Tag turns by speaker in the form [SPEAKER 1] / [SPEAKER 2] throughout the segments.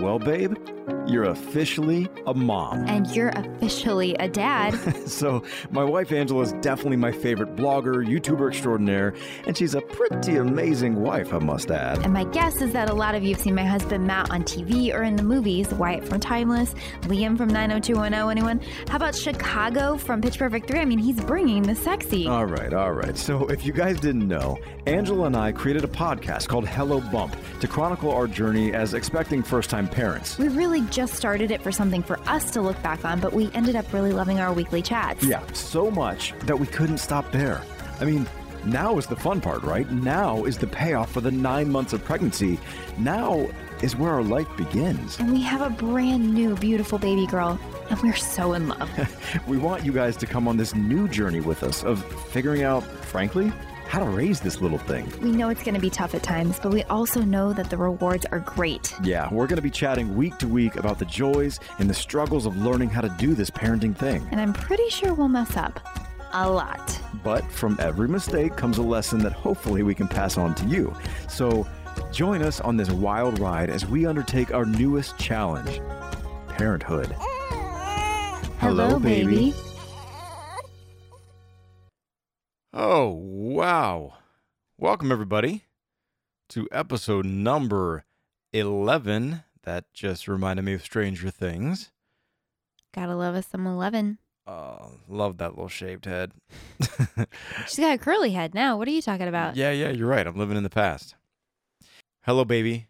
[SPEAKER 1] Well, babe, you're officially a mom.
[SPEAKER 2] And you're officially a dad.
[SPEAKER 1] so, my wife Angela is definitely my favorite blogger, YouTuber extraordinaire, and she's a pretty amazing wife, I must add.
[SPEAKER 2] And my guess is that a lot of you have seen my husband Matt on TV or in the movies Wyatt from Timeless, Liam from 90210. Anyone? How about Chicago from Pitch Perfect 3? I mean, he's bringing the sexy.
[SPEAKER 1] All right, all right. So, if you guys didn't know, Angela and I created a podcast called Hello Bump to chronicle our journey as expecting first time parents.
[SPEAKER 2] We really just started it for something for us to look back on, but we ended up really loving our weekly chats.
[SPEAKER 1] Yeah, so much that we couldn't stop there. I mean, now is the fun part, right? Now is the payoff for the nine months of pregnancy. Now is where our life begins.
[SPEAKER 2] And we have a brand new, beautiful baby girl, and we're so in love.
[SPEAKER 1] we want you guys to come on this new journey with us of figuring out, frankly, how to raise this little thing.
[SPEAKER 2] We know it's going to be tough at times, but we also know that the rewards are great.
[SPEAKER 1] Yeah, we're going to be chatting week to week about the joys and the struggles of learning how to do this parenting thing.
[SPEAKER 2] And I'm pretty sure we'll mess up. A lot.
[SPEAKER 1] But from every mistake comes a lesson that hopefully we can pass on to you. So join us on this wild ride as we undertake our newest challenge parenthood.
[SPEAKER 2] Hello, baby.
[SPEAKER 1] Oh, wow. Welcome, everybody, to episode number 11. That just reminded me of Stranger Things.
[SPEAKER 2] Gotta love us some 11.
[SPEAKER 1] Oh, love that little shaved head.
[SPEAKER 2] She's got a curly head now. What are you talking about?
[SPEAKER 1] Yeah, yeah, you're right. I'm living in the past. Hello, baby.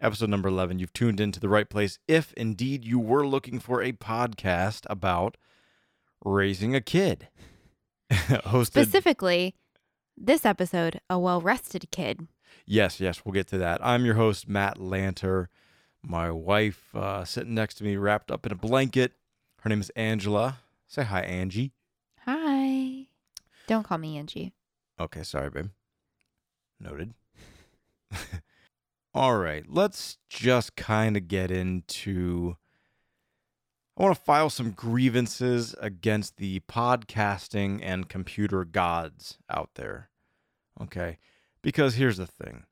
[SPEAKER 1] Episode number 11. You've tuned into the right place if indeed you were looking for a podcast about raising a kid. Hosted.
[SPEAKER 2] Specifically, this episode, A Well Rested Kid.
[SPEAKER 1] Yes, yes, we'll get to that. I'm your host, Matt Lanter. My wife uh, sitting next to me, wrapped up in a blanket. Her name is Angela. Say hi, Angie.
[SPEAKER 2] Hi. Don't call me Angie.
[SPEAKER 1] Okay, sorry, babe. Noted. All right, let's just kind of get into. I want to file some grievances against the podcasting and computer gods out there. Okay, because here's the thing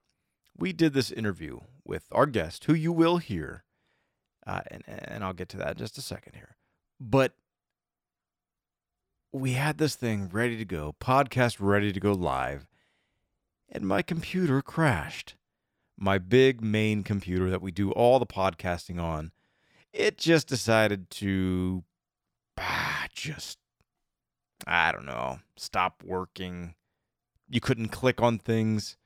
[SPEAKER 1] we did this interview with our guest, who you will hear, uh, and, and I'll get to that in just a second here. But we had this thing ready to go, podcast ready to go live, and my computer crashed. My big main computer that we do all the podcasting on, it just decided to ah, just, I don't know, stop working. You couldn't click on things.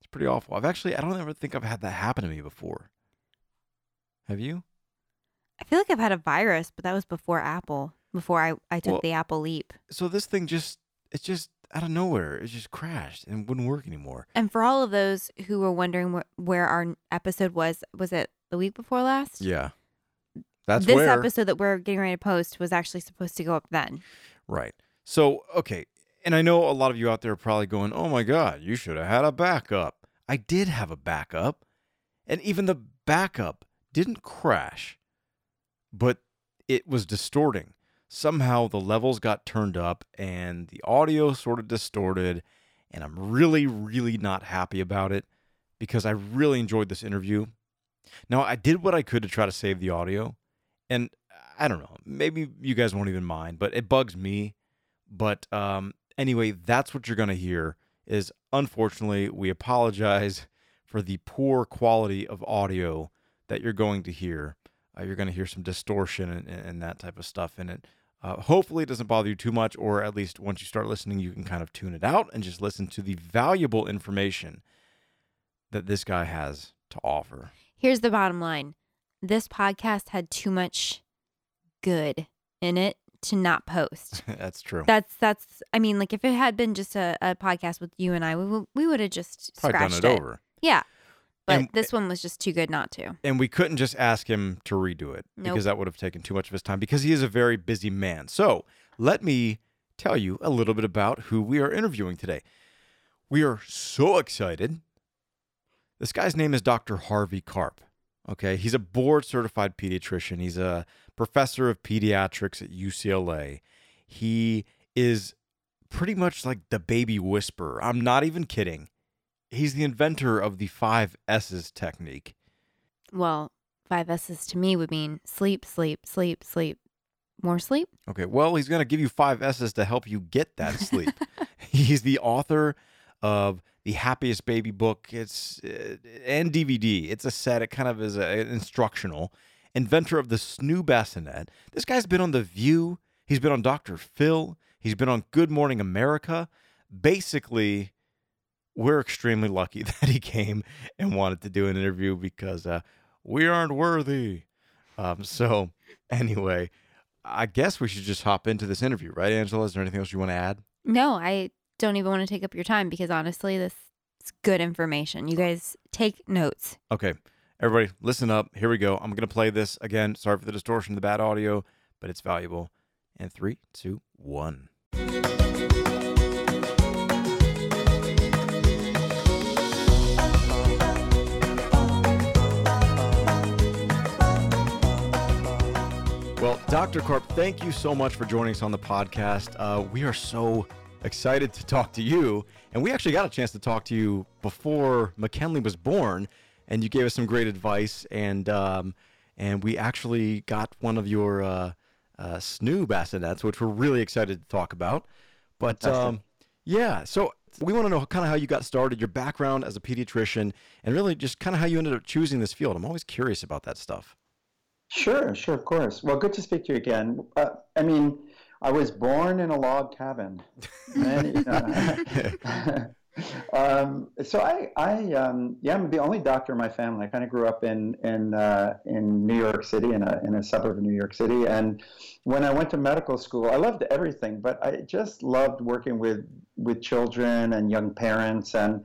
[SPEAKER 1] It's pretty awful. I've actually, I don't ever think I've had that happen to me before. Have you?
[SPEAKER 2] I feel like I've had a virus, but that was before Apple, before I, I took
[SPEAKER 1] Well-
[SPEAKER 2] the Apple Leap.
[SPEAKER 1] So this thing just, it's just out of nowhere. It just crashed and wouldn't work anymore.
[SPEAKER 2] And for all of those who were wondering wh- where our episode was, was it the week before last?
[SPEAKER 1] Yeah. That's
[SPEAKER 2] this
[SPEAKER 1] where.
[SPEAKER 2] episode that we're getting ready to post was actually supposed to go up then.
[SPEAKER 1] Right. So, okay. And I know a lot of you out there are probably going, oh my God, you should have had a backup. I did have a backup. And even the backup didn't crash, but it was distorting. Somehow the levels got turned up and the audio sort of distorted. And I'm really, really not happy about it because I really enjoyed this interview. Now, I did what I could to try to save the audio. And I don't know, maybe you guys won't even mind, but it bugs me. But um, anyway, that's what you're going to hear is unfortunately, we apologize for the poor quality of audio that you're going to hear. Uh, you're going to hear some distortion and, and that type of stuff in it. Uh, hopefully, it doesn't bother you too much, or at least once you start listening, you can kind of tune it out and just listen to the valuable information that this guy has to offer.
[SPEAKER 2] Here's the bottom line this podcast had too much good in it to not post.
[SPEAKER 1] That's true.
[SPEAKER 2] That's that's. I mean, like if it had been just a, a podcast with you and I, we would we would have just
[SPEAKER 1] Probably done it
[SPEAKER 2] it.
[SPEAKER 1] over.
[SPEAKER 2] Yeah, but
[SPEAKER 1] And-
[SPEAKER 2] this one was just too good not to.
[SPEAKER 1] And we couldn't just ask him to redo it
[SPEAKER 2] Nope.
[SPEAKER 1] because that would have taken too much of his time because he is a very busy man. So let me tell you a little bit about who we are interviewing today. We are so excited. This guy's name is Dr. Harvey Karp. Okay. He's a board certified pediatrician, he's a professor of pediatrics at UCLA. He is pretty much like the baby whisperer. I'm not even kidding. He's the inventor of the five S's technique.
[SPEAKER 2] Well, five S's to me would mean sleep, sleep, sleep, sleep, more sleep.
[SPEAKER 1] Okay, well, he's going to give you five S's to help you get that sleep. he's the author of the happiest baby book. It's uh, and DVD. It's a set. It kind of is a, instructional. Inventor of the snoo bassinet. This guy's been on The View. He's been on Dr. Phil. He's been on Good Morning America. Basically, we're extremely lucky that he came and wanted to do an interview because uh, we aren't worthy. Um, so, anyway, I guess we should just hop into this interview, right, Angela? Is there anything else you want to add?
[SPEAKER 2] No, I don't even want to take up your time because honestly, this is good information. You guys take notes.
[SPEAKER 1] Okay, everybody, listen up. Here we go. I'm going to play this again. Sorry for the distortion, the bad audio, but it's valuable. And three, two, one. Well, Dr. Karp, thank you so much for joining us on the podcast. Uh, we are so excited to talk to you. And we actually got a chance to talk to you before McKinley was born, and you gave us some great advice. And um, and we actually got one of your uh, uh, snoo bassinets, which we're really excited to talk about. But um, yeah, so we want to know kind of how you got started, your background as a pediatrician, and really just kind of how you ended up choosing this field. I'm always curious about that stuff.
[SPEAKER 3] Sure, sure, of course. Well, good to speak to you again. Uh, I mean, I was born in a log cabin. And, you know, um, so I, I, um, yeah, I'm the only doctor in my family. I kind of grew up in in uh, in New York City, in a in a suburb of New York City. And when I went to medical school, I loved everything, but I just loved working with with children and young parents and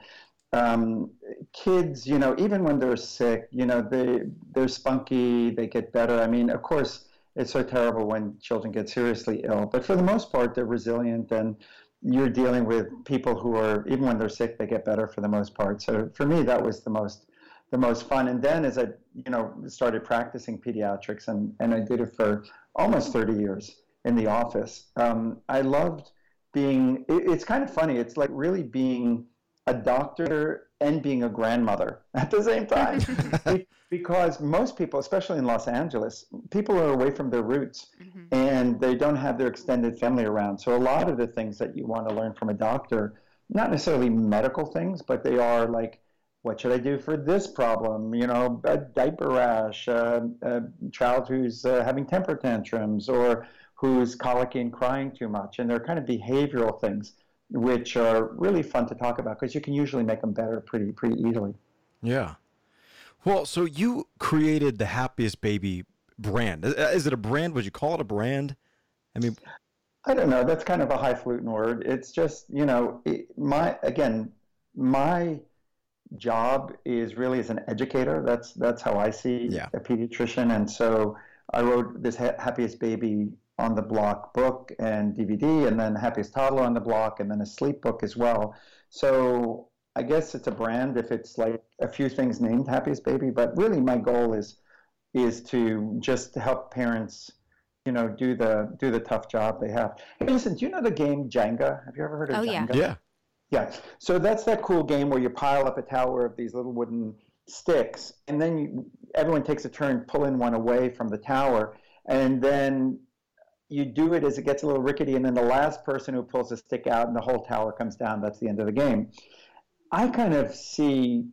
[SPEAKER 3] um, kids, you know, even when they're sick, you know, they they're spunky, they get better. I mean, of course, it's so terrible when children get seriously ill, but for the most part, they're resilient, and you're dealing with people who are even when they're sick, they get better for the most part. So for me, that was the most the most fun. And then as I, you know, started practicing pediatrics, and and I did it for almost 30 years in the office. Um, I loved being. It, it's kind of funny. It's like really being a doctor and being a grandmother at the same time. because most people, especially in Los Angeles, people are away from their roots mm-hmm. and they don't have their extended family around. So a lot of the things that you want to learn from a doctor, not necessarily medical things, but they are like, what should I do for this problem? You know, a diaper rash, uh, a child who's uh, having temper tantrums, or who's colicky and crying too much. And they're kind of behavioral things which are really fun to talk about because you can usually make them better pretty pretty easily.
[SPEAKER 1] Yeah. Well, so you created the Happiest Baby brand. Is it a brand? Would you call it a brand? I mean,
[SPEAKER 3] I don't know. That's kind of a highfalutin word. It's just you know, it, my again, my job is really as an educator. That's that's how I see yeah. a pediatrician, and so I wrote this Happiest Baby on the block book and DVD, and then Happiest Toddler on the block, and then a sleep book as well. So I guess it's a brand if it's like a few things named Happiest Baby, but really my goal is is to just help parents, you know, do the do the tough job they have. Hey, listen, do you know the game Jenga? Have you ever heard of
[SPEAKER 2] oh,
[SPEAKER 3] Jenga?
[SPEAKER 2] Yeah.
[SPEAKER 1] Yeah.
[SPEAKER 3] Yeah. So that's that cool game where you pile up a tower of these little wooden sticks, and then you, everyone takes a turn pulling one away from the tower, and then you do it as it gets a little rickety, and then the last person who pulls a stick out and the whole tower comes down, that's the end of the game. I kind of see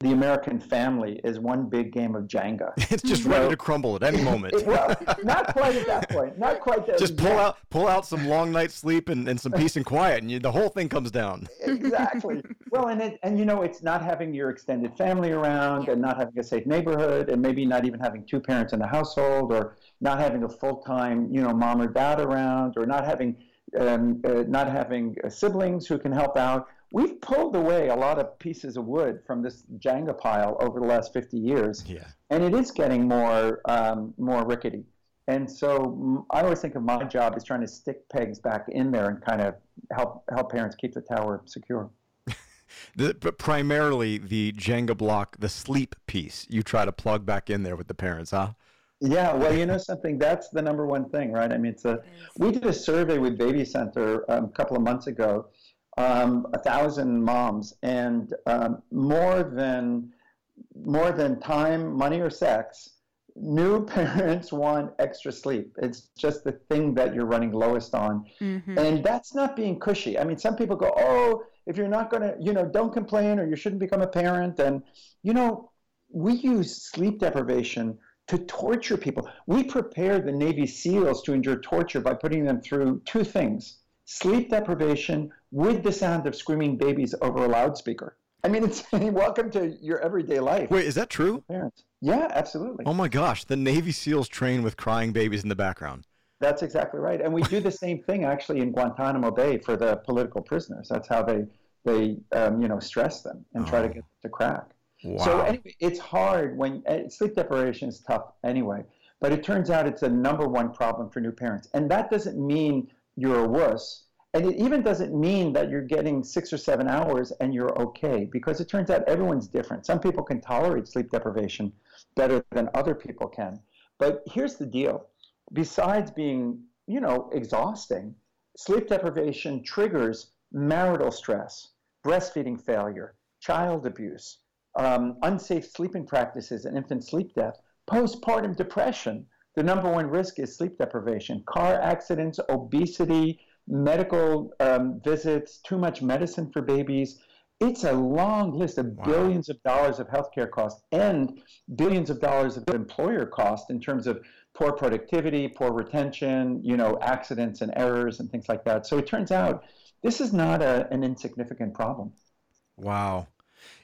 [SPEAKER 3] the American family is one big game of Jenga.
[SPEAKER 1] it's just ready to crumble at any moment.
[SPEAKER 3] well, not quite at that point. Not quite that.
[SPEAKER 1] Just pull out, pull out some long night's sleep and, and some peace and quiet, and you, the whole thing comes down.
[SPEAKER 3] exactly. Well, and it, and you know, it's not having your extended family around, and not having a safe neighborhood, and maybe not even having two parents in the household, or not having a full time, you know, mom or dad around, or not having um, uh, not having uh, siblings who can help out. We've pulled away a lot of pieces of wood from this Jenga pile over the last 50 years,
[SPEAKER 1] yeah.
[SPEAKER 3] and it is getting more um, more rickety. And so I always think of my job as trying to stick pegs back in there and kind of help help parents keep the tower secure.
[SPEAKER 1] the, but primarily the Jenga block, the sleep piece, you try to plug back in there with the parents, huh?
[SPEAKER 3] Yeah, well, you know something. That's the number one thing, right? I mean, it's a. We did a survey with Baby Center um, a couple of months ago, um, a thousand moms, and um, more than more than time, money, or sex, new parents want extra sleep. It's just the thing that you're running lowest on. Mm-hmm. And that's not being cushy. I mean, some people go, oh, if you're not going to, you know, don't complain or you shouldn't become a parent. And, you know, we use sleep deprivation to torture people. We prepare the Navy SEALs to endure torture by putting them through two things sleep deprivation with the sound of screaming babies over a loudspeaker. I mean, it's welcome to your everyday life.
[SPEAKER 1] Wait, is that true?
[SPEAKER 3] Parents. Yeah, absolutely.
[SPEAKER 1] Oh my gosh, the Navy SEALs train with crying babies in the background.
[SPEAKER 3] That's exactly right. And we do the same thing actually in Guantanamo Bay for the political prisoners. That's how they they um, you know stress them and oh. try to oh. get them to crack. Wow. So anyway, it's hard when uh, sleep deprivation is tough anyway. But it turns out it's a number one problem for new parents, and that doesn't mean you're a wuss. And it even doesn't mean that you're getting six or seven hours and you're okay, because it turns out everyone's different. Some people can tolerate sleep deprivation better than other people can. But here's the deal besides being, you know, exhausting, sleep deprivation triggers marital stress, breastfeeding failure, child abuse, um, unsafe sleeping practices, and infant sleep death, postpartum depression. The number one risk is sleep deprivation, car accidents, obesity, medical um, visits, too much medicine for babies. It's a long list of wow. billions of dollars of healthcare costs and billions of dollars of employer cost in terms of poor productivity, poor retention, you know, accidents and errors and things like that. So it turns out this is not a, an insignificant problem.
[SPEAKER 1] Wow.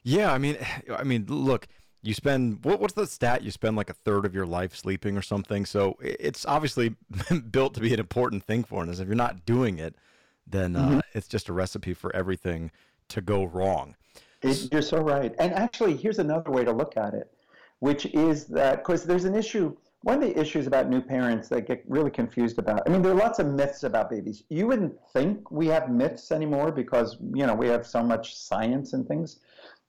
[SPEAKER 1] Yeah, I mean, I mean, look, you spend what, what's the stat? You spend like a third of your life sleeping or something. So it's obviously built to be an important thing for us. If you're not doing it, then uh, mm-hmm. it's just a recipe for everything to go wrong.
[SPEAKER 3] It, you're so right. And actually, here's another way to look at it, which is that because there's an issue. One of the issues about new parents that get really confused about. I mean, there are lots of myths about babies. You wouldn't think we have myths anymore because you know we have so much science and things.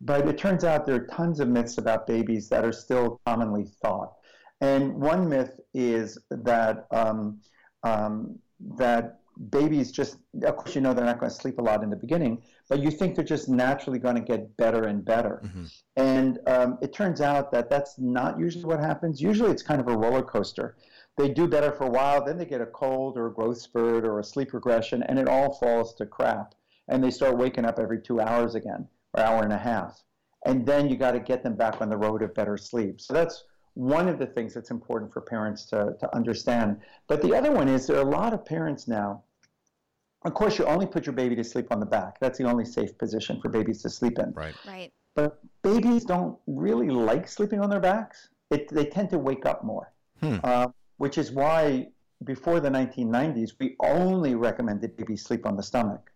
[SPEAKER 3] But it turns out there are tons of myths about babies that are still commonly thought. And one myth is that um, um, that babies just, of course, you know they're not going to sleep a lot in the beginning, but you think they're just naturally going to get better and better. Mm-hmm. And um, it turns out that that's not usually what happens. Usually it's kind of a roller coaster. They do better for a while, then they get a cold or a growth spurt or a sleep regression, and it all falls to crap. And they start waking up every two hours again or hour and a half. And then you got to get them back on the road of better sleep. So that's one of the things that's important for parents to, to understand. But the other one is there are a lot of parents now. Of course, you only put your baby to sleep on the back. That's the only safe position for babies to sleep in.
[SPEAKER 1] Right.
[SPEAKER 2] Right.
[SPEAKER 3] But babies don't really like sleeping on their backs. It, they tend to wake up more, hmm. uh, which is why before the 1990s, we only recommended babies sleep on the stomach.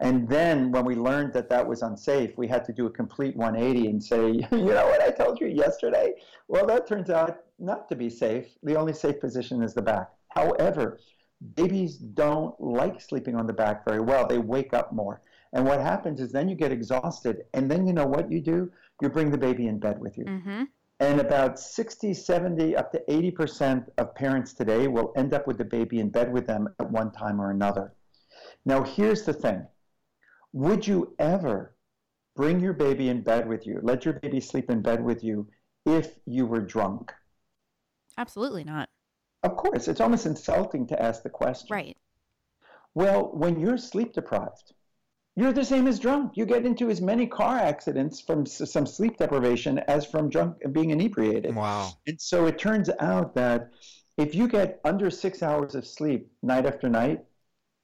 [SPEAKER 3] And then when we learned that that was unsafe, we had to do a complete 180 and say, you know what I told you yesterday? Well, that turns out not to be safe. The only safe position is the back. However, babies don't like sleeping on the back very well. They wake up more. And what happens is then you get exhausted. And then you know what you do? You bring the baby in bed with you. Mm-hmm. And about 60, 70, up to 80% of parents today will end up with the baby in bed with them at one time or another. Now, here's the thing would you ever bring your baby in bed with you, let your baby sleep in bed with you if you were drunk?
[SPEAKER 2] Absolutely not.
[SPEAKER 3] Of course, it's almost insulting to ask the question.
[SPEAKER 2] Right.
[SPEAKER 3] Well, when you're sleep deprived, you're the same as drunk. You get into as many car accidents from some sleep deprivation as from drunk being inebriated.
[SPEAKER 1] Wow.
[SPEAKER 3] And so it turns out that if you get under six hours of sleep night after night,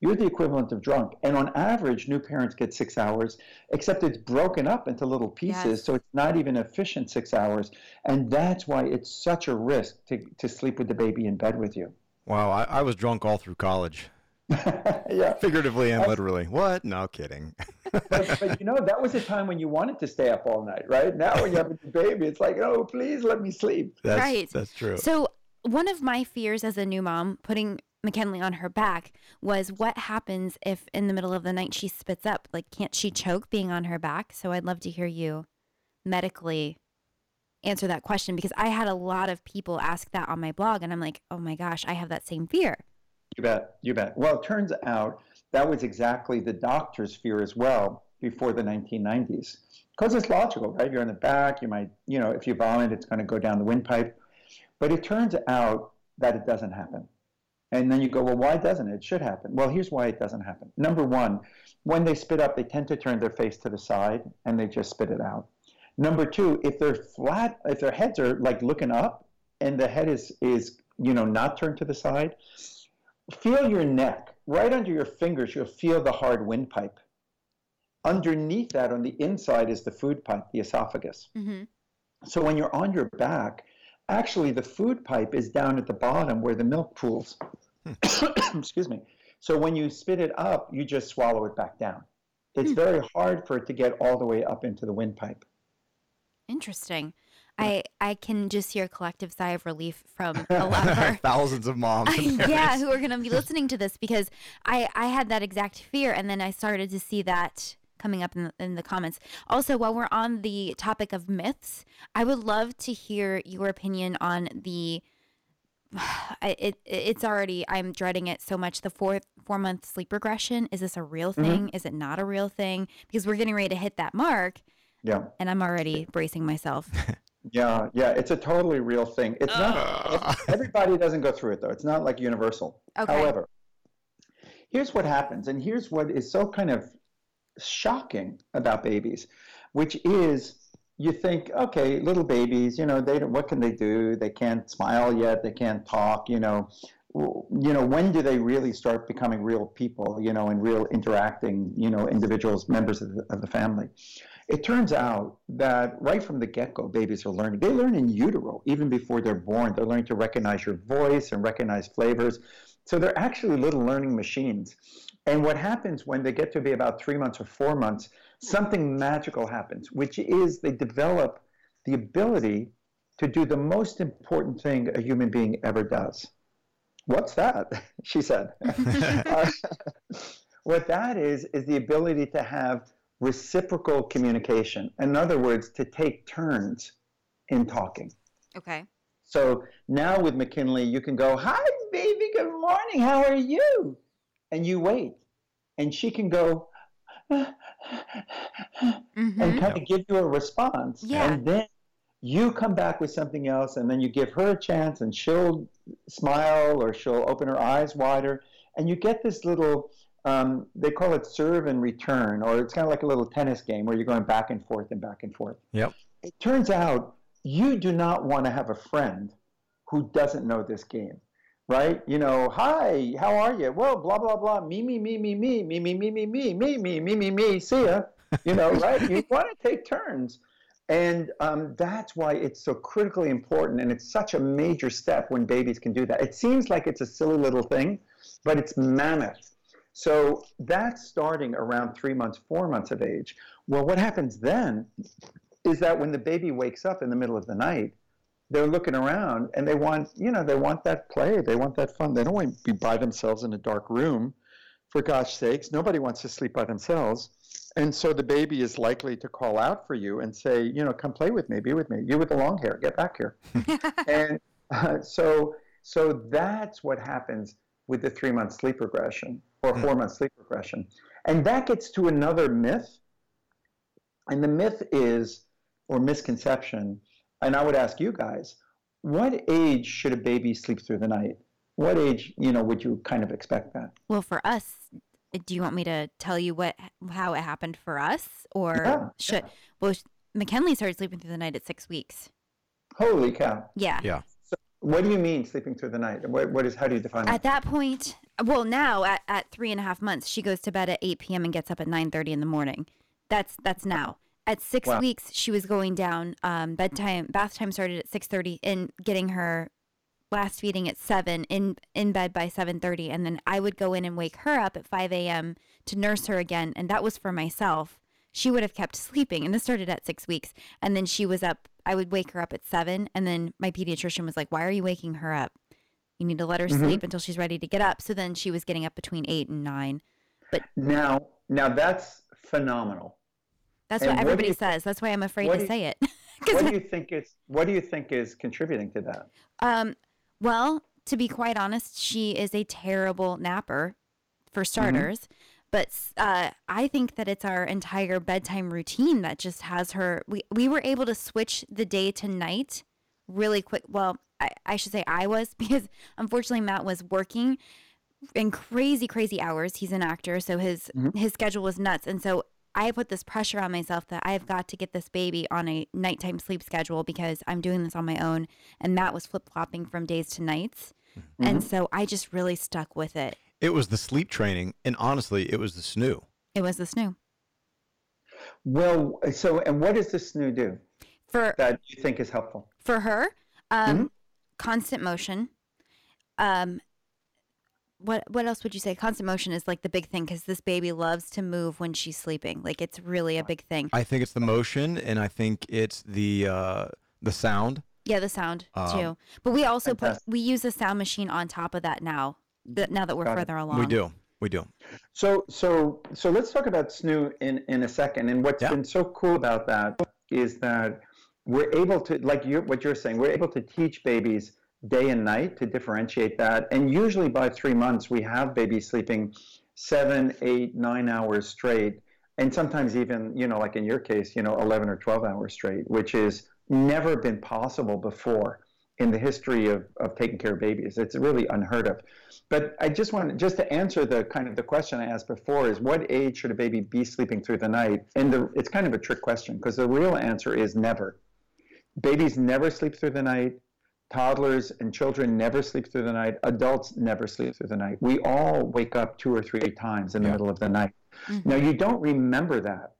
[SPEAKER 3] you're the equivalent of drunk. And on average, new parents get six hours, except it's broken up into little pieces, yes. so it's not even efficient six hours. And that's why it's such a risk to, to sleep with the baby in bed with you.
[SPEAKER 1] Wow, I, I was drunk all through college. yeah. Figuratively and literally. What? No kidding.
[SPEAKER 3] but, but, you know, that was a time when you wanted to stay up all night, right? Now when you have a baby, it's like, oh, please let me sleep.
[SPEAKER 1] That's,
[SPEAKER 2] right.
[SPEAKER 1] That's true.
[SPEAKER 2] So one of my fears as a new mom, putting McKinley on her back was what happens if in the middle of the night she spits up? Like, can't she choke being on her back? So I'd love to hear you medically answer that question because I had a lot of people ask that on my blog, and I'm like, oh my gosh, I have that same fear.
[SPEAKER 3] You bet. You bet. Well, it turns out that was exactly the doctor's fear as well. before the 1990s because it's logical, right? You're in the back, you might, you know, if you vomit, it's going to go down the windpipe. But it turns out that it doesn't happen. And then you go, well, why doesn't it? It should happen. Well, here's why it doesn't happen. Number one, when they spit up, they tend to turn their face to the side and they just spit it out. Number two, if they're flat, if their heads are like looking up and the head is is you know not turned to the side, feel your neck right under your fingers. You'll feel the hard windpipe. Underneath that, on the inside, is the food pipe, the esophagus.
[SPEAKER 2] Mm-hmm.
[SPEAKER 3] So when you're on your back, actually the food pipe is down at the bottom where the milk pools. Excuse me. So when you spit it up, you just swallow it back down. It's
[SPEAKER 2] Hmm.
[SPEAKER 3] very hard for it to get all the way up into the windpipe.
[SPEAKER 2] Interesting. I I can just hear a collective sigh of relief from a lot of our
[SPEAKER 1] Thousands of moms. and
[SPEAKER 2] yeah, who are going to be listening to this because I I had that exact fear and then I started to see that coming up in the, in the comments. Also, while we're on the topic of myths, I would love to hear your opinion on the I- it it's already I'm dreading it so much the four four month sleep regression is this a real
[SPEAKER 3] Mm-hmm.
[SPEAKER 2] thing is it not a real thing because we're getting ready to hit that mark
[SPEAKER 3] Yeah.
[SPEAKER 2] and I'm already bracing myself
[SPEAKER 3] Yeah, yeah, it's a totally real thing. It's not everybody doesn't go through it though. It's not like universal.
[SPEAKER 2] Okay.
[SPEAKER 3] However, here's what happens, and here's what is so kind of shocking about babies, which is you think, okay, little babies, you know, they don't, what can they do? They can't smile yet. They can't talk. You know, you know, when do they really start becoming real people? You know, and real interacting, you know, individuals, members of the, of the family. It turns out that right from the get go, babies are learning. They learn in utero, even before they're born. They're learning to recognize your voice and recognize flavors. So they're actually little learning machines. And what happens when they get to be about three months or four months, something magical happens, which is they develop the ability to do the most important thing a human being ever does. What's that? She said. Uh, what that is, is the ability to have reciprocal communication. In other words, to take turns in talking.
[SPEAKER 2] okay
[SPEAKER 3] So now with McKinley, you can go, Hi, baby, good morning. How are you? And you wait. And she can go,
[SPEAKER 2] hmm
[SPEAKER 3] and kind of give you a response.
[SPEAKER 2] Yeah.
[SPEAKER 3] And then you come back with something else, and then you give her a chance, and she'll smile or she'll open her eyes wider. And you get this little, um, they call it serve and return, or it's kind of like a little tennis game where you're going back and forth and back and forth.
[SPEAKER 1] Yep.
[SPEAKER 3] It turns out you do not want to have a friend who doesn't know this game. Right? You know, hi, how are you? Well, blah, blah, blah, me, me, me, me, me, me, me, me, me, me, me, me, me, me, me, see ya. You know, right? You want to take turns. And um, that's why it's so critically important. And it's such a major step when babies can do that. It seems like it's a silly little thing, but it's mammoth. So that's starting around three months, four months of age. Well, what happens then is that when the baby wakes up in the middle of the night, they're looking around and they want, you know, they want that play, they want that fun. They don't want to be by themselves in a dark room. For gosh sakes, nobody wants to sleep by themselves. And so the baby is likely to call out for you and say, you know, come play with me, be with me. You with the long hair, get back here. and uh, so, so that's what happens with the three month sleep regression or
[SPEAKER 1] Hmm.
[SPEAKER 3] four month sleep regression. And that gets to another myth. And the myth is, or misconception, and I would ask you guys, what age should a baby sleep through the night? What age, you know, would you kind of expect that?
[SPEAKER 2] Well, for us, uh, do you want me to tell you what how it happened for us, or
[SPEAKER 3] Yeah,
[SPEAKER 2] should? Well, sh- McKinley started sleeping through the night at six weeks.
[SPEAKER 3] Holy cow.
[SPEAKER 2] Yeah.
[SPEAKER 1] Yeah.
[SPEAKER 3] What do you mean sleeping through the night? What, what is, how do you define that?
[SPEAKER 2] At
[SPEAKER 3] that?
[SPEAKER 2] that point, well, now at, at three and a half months, she goes to bed at eight p.m. and gets up at nine thirty in the morning. That's that's now. At six
[SPEAKER 3] Wow.
[SPEAKER 2] weeks, she was going down. Um, bedtime, bath time started at six thirty, and getting her last feeding at seven in in bed by seven thirty, and then I would go in and wake her up at five a.m. to nurse her again, and that was for myself. She would have kept sleeping, and this started at six weeks, and then she was up. I would wake her up at seven, and then my pediatrician was like, "Why are you waking her up? You need to let her
[SPEAKER 3] Mhm.
[SPEAKER 2] sleep until she's ready to get up." So then she was getting up between eight and nine.
[SPEAKER 3] but Now, now that's phenomenal.
[SPEAKER 2] That's
[SPEAKER 3] And
[SPEAKER 2] what
[SPEAKER 3] what
[SPEAKER 2] everybody
[SPEAKER 3] you-
[SPEAKER 2] says. That's why I'm afraid to
[SPEAKER 3] you-
[SPEAKER 2] say it.
[SPEAKER 3] What do you think is what do you think is contributing to that?
[SPEAKER 2] Um, well, to be quite honest, she is a terrible napper for
[SPEAKER 3] Mm-hmm.
[SPEAKER 2] starters. But uh, I think that it's our entire bedtime routine that just has her. We we were able to switch the day to night really quick. Well, I, I should say I was because unfortunately Matt was working in crazy crazy hours. He's an actor, so his his schedule was nuts, and so I put this pressure on myself that I've got to get this baby on a nighttime sleep schedule because I'm doing this on my own. And Matt was flip flopping from days to nights. And so I just really stuck with it.
[SPEAKER 1] It was the sleep training, and honestly, it was the snoo.
[SPEAKER 2] It was the snoo.
[SPEAKER 3] Well, so and what does the snoo do
[SPEAKER 2] For
[SPEAKER 3] that you think is helpful?
[SPEAKER 2] for her, um, constant motion. Um, what what else would you say? Constant motion is like the big thing because this baby loves to move when she's sleeping. Like it's really a big thing.
[SPEAKER 1] I think it's the motion, and I think it's the uh, the sound.
[SPEAKER 2] Yeah, the sound
[SPEAKER 1] Um,
[SPEAKER 2] too. But we also put we use a sound machine on top of that now. That now that we're
[SPEAKER 3] Got it.
[SPEAKER 2] further along.
[SPEAKER 1] We do, we do.
[SPEAKER 3] So, so, so let's talk about snoo in in a second. And what's
[SPEAKER 1] Yeah.
[SPEAKER 3] been so cool about that is that we're able to, like you, what you're saying, we're able to teach babies day and night to differentiate that. And usually by three months, we have babies sleeping seven, eight, nine hours straight, and sometimes even, you know, like in your case, you know, eleven or twelve hours straight, which is never been possible before in the history of, of taking care of babies. It's really unheard of. But I just want just to answer the kind of the question I asked before is what age should a baby be sleeping through the night? And the, it's kind of a trick question because the real answer is never. Babies never sleep through the night. Toddlers and children never sleep through the night. Adults never sleep through the night. We all wake up two or three times in the
[SPEAKER 1] Yeah.
[SPEAKER 3] middle of the night.
[SPEAKER 2] Mhm.
[SPEAKER 3] Now, you don't remember that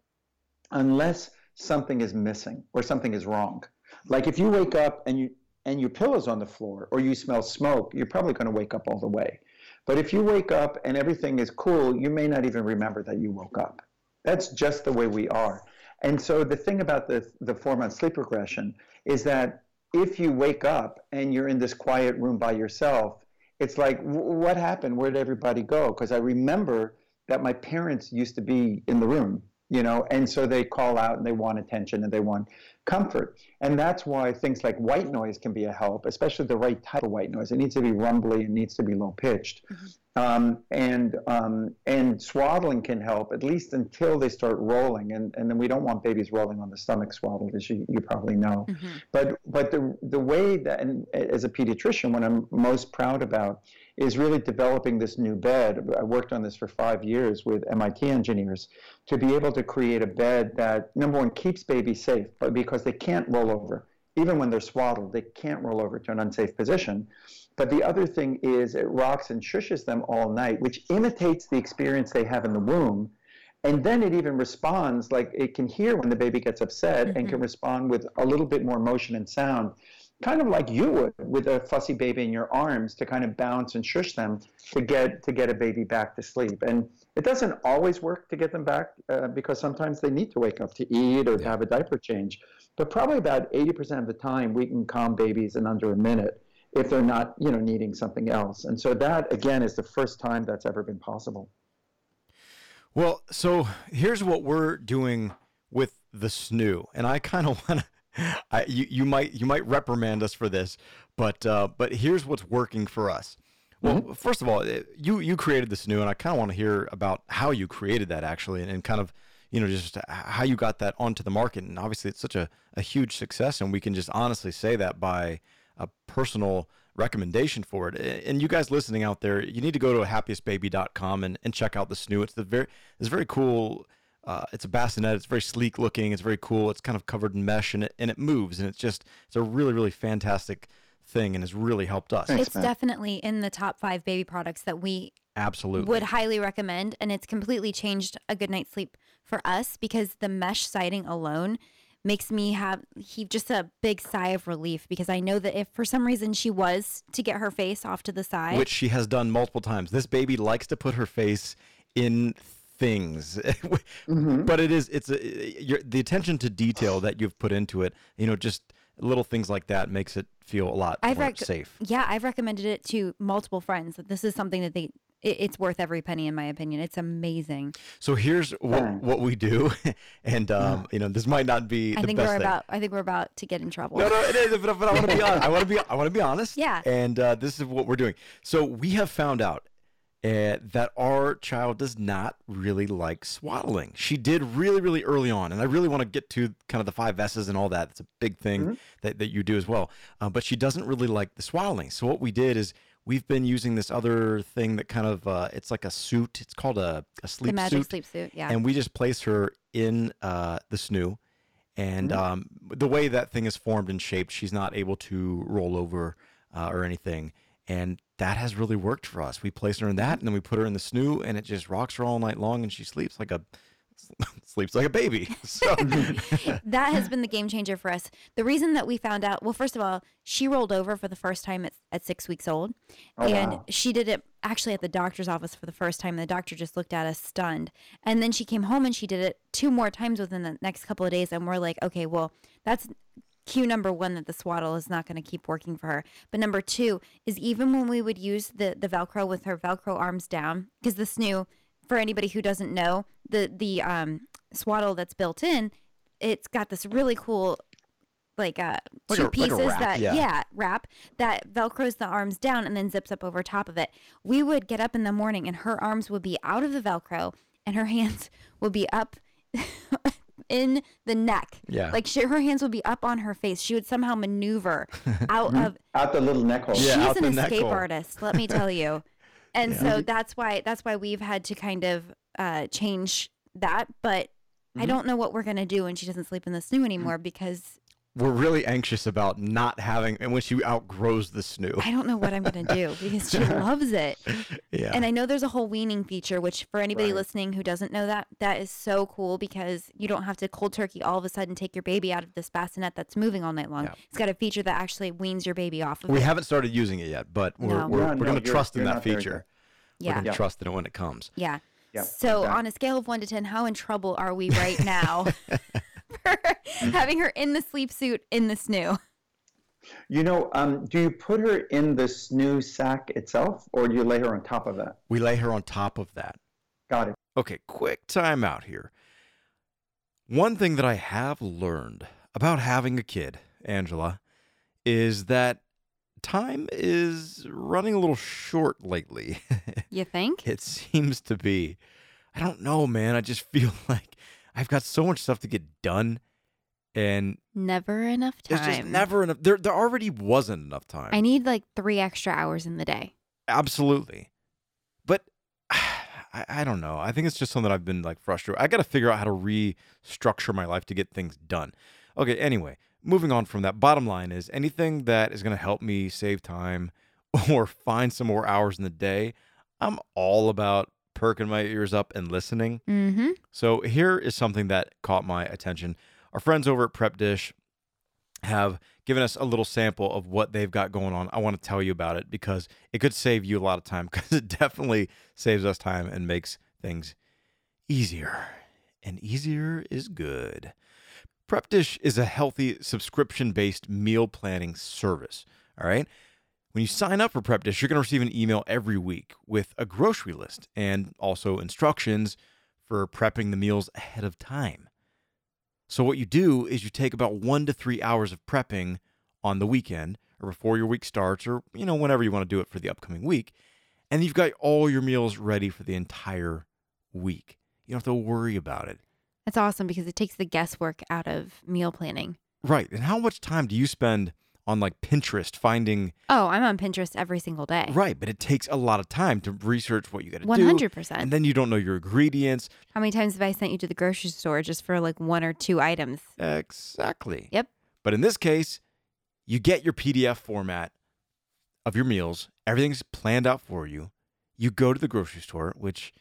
[SPEAKER 3] unless something is missing or something is wrong. Like if you wake up and you and your pillow's on the floor or you smell smoke, you're probably going to wake up all the way. But if you wake up and everything is cool, you may not even remember that you woke up. That's just the way we are. And so the thing about the the four month sleep regression is that if you wake up and you're in this quiet room by yourself, it's like, "W- what happened? Where did everybody go? Because I remember that my parents used to be in the room, you know, and so they call out and they want attention and they want comfort. And that's why things like white noise can be a help, especially the right type of white noise. It needs to be rumbly, it needs to be low pitched. Um, and um, and swaddling can help at least until they start rolling, and, and then we don't want babies rolling on the stomach swaddled, as you, you probably know.
[SPEAKER 2] Mhm.
[SPEAKER 3] But but the the way that, and as a pediatrician, what I'm most proud about is really developing this new bed. I worked on this for five years with MIT engineers to be able to create a bed that number one keeps babies safe, but because they can't roll over, even when they're swaddled, they can't roll over to an unsafe position. But the other thing is it rocks and shushes them all night, which imitates the experience they have in the womb. And then it even responds like it can hear when the baby gets upset and can mm-hmm. respond with a little bit more motion and sound, kind of like you would with a fussy baby in your arms to kind of bounce and shush them to get to get a baby back to sleep. And it doesn't always work to get them back uh, because sometimes they need to wake up to eat or to have a diaper change. But probably about 80% of the time, we can calm babies in under a minute if they're not, you know, needing something else. And so that again is the first time that's ever been possible.
[SPEAKER 1] Well, so here's what we're doing with the snoo, and I kind of want to. I, you, you might you might reprimand us for this, but uh, but here's what's working for us. Well, first of all, eh, you you created this new, and I kind of want to hear about how you created that actually, and, and kind of you know just how you got that onto the market. And obviously, it's such a, a huge success, and we can just honestly say that by a personal recommendation for it. And you guys listening out there, you need to go to happiestbaby.com and, and check out the snoo. It's the very it's very cool. Uh, it's a bassinet. It's very sleek looking. It's very cool. It's kind of covered in mesh and it and it moves and it's just it's a really really fantastic thing and has really helped us.
[SPEAKER 3] Thanks,
[SPEAKER 2] It's
[SPEAKER 3] Matt.
[SPEAKER 2] definitely in the top five baby products that we
[SPEAKER 1] Absolutely.
[SPEAKER 2] would highly recommend. And it's completely changed a good night's sleep for us because the mesh siding alone makes me have heave just a big sigh of relief because I know that if for some reason she was to get her face off to the side,
[SPEAKER 1] which she has done multiple times. This baby likes to put her face in things, but it is it's a, your, the attention to detail that you've put into it. You know, just little things like that makes it feel a lot
[SPEAKER 2] I've
[SPEAKER 1] more
[SPEAKER 2] rec-
[SPEAKER 1] safe.
[SPEAKER 2] yeah, I've recommended it to multiple friends that this is something that they it, it's worth every penny in my opinion. It's amazing.
[SPEAKER 1] So here's what, what we do, and um, you know this might not be
[SPEAKER 2] I
[SPEAKER 1] the
[SPEAKER 2] think
[SPEAKER 1] best
[SPEAKER 2] we're
[SPEAKER 1] thing.
[SPEAKER 2] about I think we're about to get in trouble.
[SPEAKER 1] No, no, it is, but, but I want to be honest. I want to be I want to be honest.
[SPEAKER 2] Yeah.
[SPEAKER 1] And uh, this is what we're doing. So we have found out, uh, that our child does not really like swaddling. She did really, really early on, and I really want to get to kind of the five S's and all that. It's a big thing
[SPEAKER 3] Mhm.
[SPEAKER 1] that, that you do as well. Uh, but she doesn't really like the swaddling. So what we did is we've been using this other thing that kind of uh, it's like a suit. It's called a, a
[SPEAKER 2] the
[SPEAKER 1] sleep
[SPEAKER 2] magic
[SPEAKER 1] suit,
[SPEAKER 2] sleep suit. Yeah.
[SPEAKER 1] and we just place her in uh, the snoo. And
[SPEAKER 3] Mhm.
[SPEAKER 1] um, the way that thing is formed and shaped, she's not able to roll over uh, or anything. And that has really worked for us. We place her in that, and then we put her in the snoo, and it just rocks her all night long, and she sleeps like a sleeps like a baby. So
[SPEAKER 2] that has been the game changer for us. The reason that we found out, well, first of all, she rolled over for the first time at, at six weeks old.
[SPEAKER 3] Oh,
[SPEAKER 2] and
[SPEAKER 3] wow.
[SPEAKER 2] she did it actually at the doctor's office for the first time. And the doctor just looked at us stunned. And then she came home and she did it two more times within the next couple of days. And we're like, okay, well, that's cue number one that the swaddle is not going to keep working for her. But number two is even when we would use the, the Velcro with her Velcro arms down, because the snoo, for anybody who doesn't know, the, the um, swaddle that's built in, it's got this really cool like uh
[SPEAKER 1] Like
[SPEAKER 2] two
[SPEAKER 1] a- like
[SPEAKER 2] pieces
[SPEAKER 1] wrap,
[SPEAKER 2] that
[SPEAKER 1] yeah.
[SPEAKER 2] wrap that velcros the arms down and then zips up over top of it we would get up in the morning and her arms would be out of the velcro and her hands would be up in the neck
[SPEAKER 1] yeah,
[SPEAKER 2] like she, her hands would be up on her face she would somehow maneuver out of
[SPEAKER 3] Out the little neck hole.
[SPEAKER 1] Yeah,
[SPEAKER 2] she's
[SPEAKER 1] out
[SPEAKER 2] an escape
[SPEAKER 1] hole.
[SPEAKER 2] artist let me tell you and
[SPEAKER 1] Yeah.
[SPEAKER 2] so that's why that's why we've had to kind of uh change that but I
[SPEAKER 1] Mhm.
[SPEAKER 2] don't know what we're gonna do when she doesn't sleep in the snoo anymore because
[SPEAKER 1] we're really anxious about not having, and when she outgrows the snoo.
[SPEAKER 2] I don't know what I'm gonna do because she loves it.
[SPEAKER 1] Yeah,
[SPEAKER 2] And I know there's a whole weaning feature, which for anybody
[SPEAKER 3] Right.
[SPEAKER 2] listening who doesn't know that, that is so cool because you don't have to cold turkey all of a sudden take your baby out of this bassinet that's moving all night long.
[SPEAKER 1] Yeah.
[SPEAKER 2] It's got a feature that actually weans your baby off of
[SPEAKER 1] we
[SPEAKER 2] it.
[SPEAKER 1] haven't started using it yet, but we're
[SPEAKER 2] No.
[SPEAKER 1] we're,
[SPEAKER 3] No,
[SPEAKER 1] we're
[SPEAKER 3] no,
[SPEAKER 1] going to trust in that feature.
[SPEAKER 3] yet.
[SPEAKER 1] We're
[SPEAKER 2] yeah.
[SPEAKER 1] going to
[SPEAKER 3] Yeah.
[SPEAKER 1] trust in it when it comes.
[SPEAKER 2] Yeah.
[SPEAKER 3] Yeah,
[SPEAKER 2] So
[SPEAKER 3] exactly.
[SPEAKER 2] on a scale of one to 10, how in trouble are we right now for having her in the sleep suit in the snoo?
[SPEAKER 3] You know, um, do you put her in the snoo sack itself, or do you lay her on top of that?
[SPEAKER 1] We lay her on top of that.
[SPEAKER 3] Got it.
[SPEAKER 1] Okay, quick time out here. One thing that I have learned about having a kid, Angela, is that time is running a little short lately.
[SPEAKER 2] You think?
[SPEAKER 1] it seems to be. I don't know, man. I just feel like I've got so much stuff to get done, and
[SPEAKER 2] Never enough time.
[SPEAKER 1] there's just never enough. There, there already wasn't enough time.
[SPEAKER 2] I need like three extra hours in the day.
[SPEAKER 1] Absolutely. But I, I don't know. I think it's just something I've been like frustrated. I got to figure out how to restructure my life to get things done. Okay, anyway, moving on from that. Bottom line is anything that is going to help me save time or find some more hours in the day, I'm all about perking my ears up and listening.
[SPEAKER 2] Mm-hmm.
[SPEAKER 1] So here is something that caught my attention. Our friends over at Prep Dish have given us a little sample of what they've got going on. I want to tell you about it because it could save you a lot of time because it definitely saves us time and makes things easier. And easier is good. Prep Dish is a healthy subscription based meal planning service. All right. When you sign up for Prep Dish, you're going to receive an email every week with a grocery list and also instructions for prepping the meals ahead of time. So, what you do is you take about one to three hours of prepping on the weekend or before your week starts or, you know, whenever you want to do it for the upcoming week. And you've got all your meals ready for the entire week. You don't have to worry about it.
[SPEAKER 2] That's awesome because it takes the guesswork out of meal planning.
[SPEAKER 1] Right. And how much time do you spend on like Pinterest finding
[SPEAKER 2] Oh, I'm on Pinterest every single day.
[SPEAKER 1] right, but it takes a lot of time to research what you got to do.
[SPEAKER 2] hundred
[SPEAKER 1] And
[SPEAKER 2] percent.
[SPEAKER 1] And then you don't know your ingredients.
[SPEAKER 2] How many times have I sent you to the grocery store just for like one or two items?
[SPEAKER 1] Exactly.
[SPEAKER 2] Yep.
[SPEAKER 1] But in this case, you get your PDF format of your meals. Everything's planned out for you. You go to the grocery store, which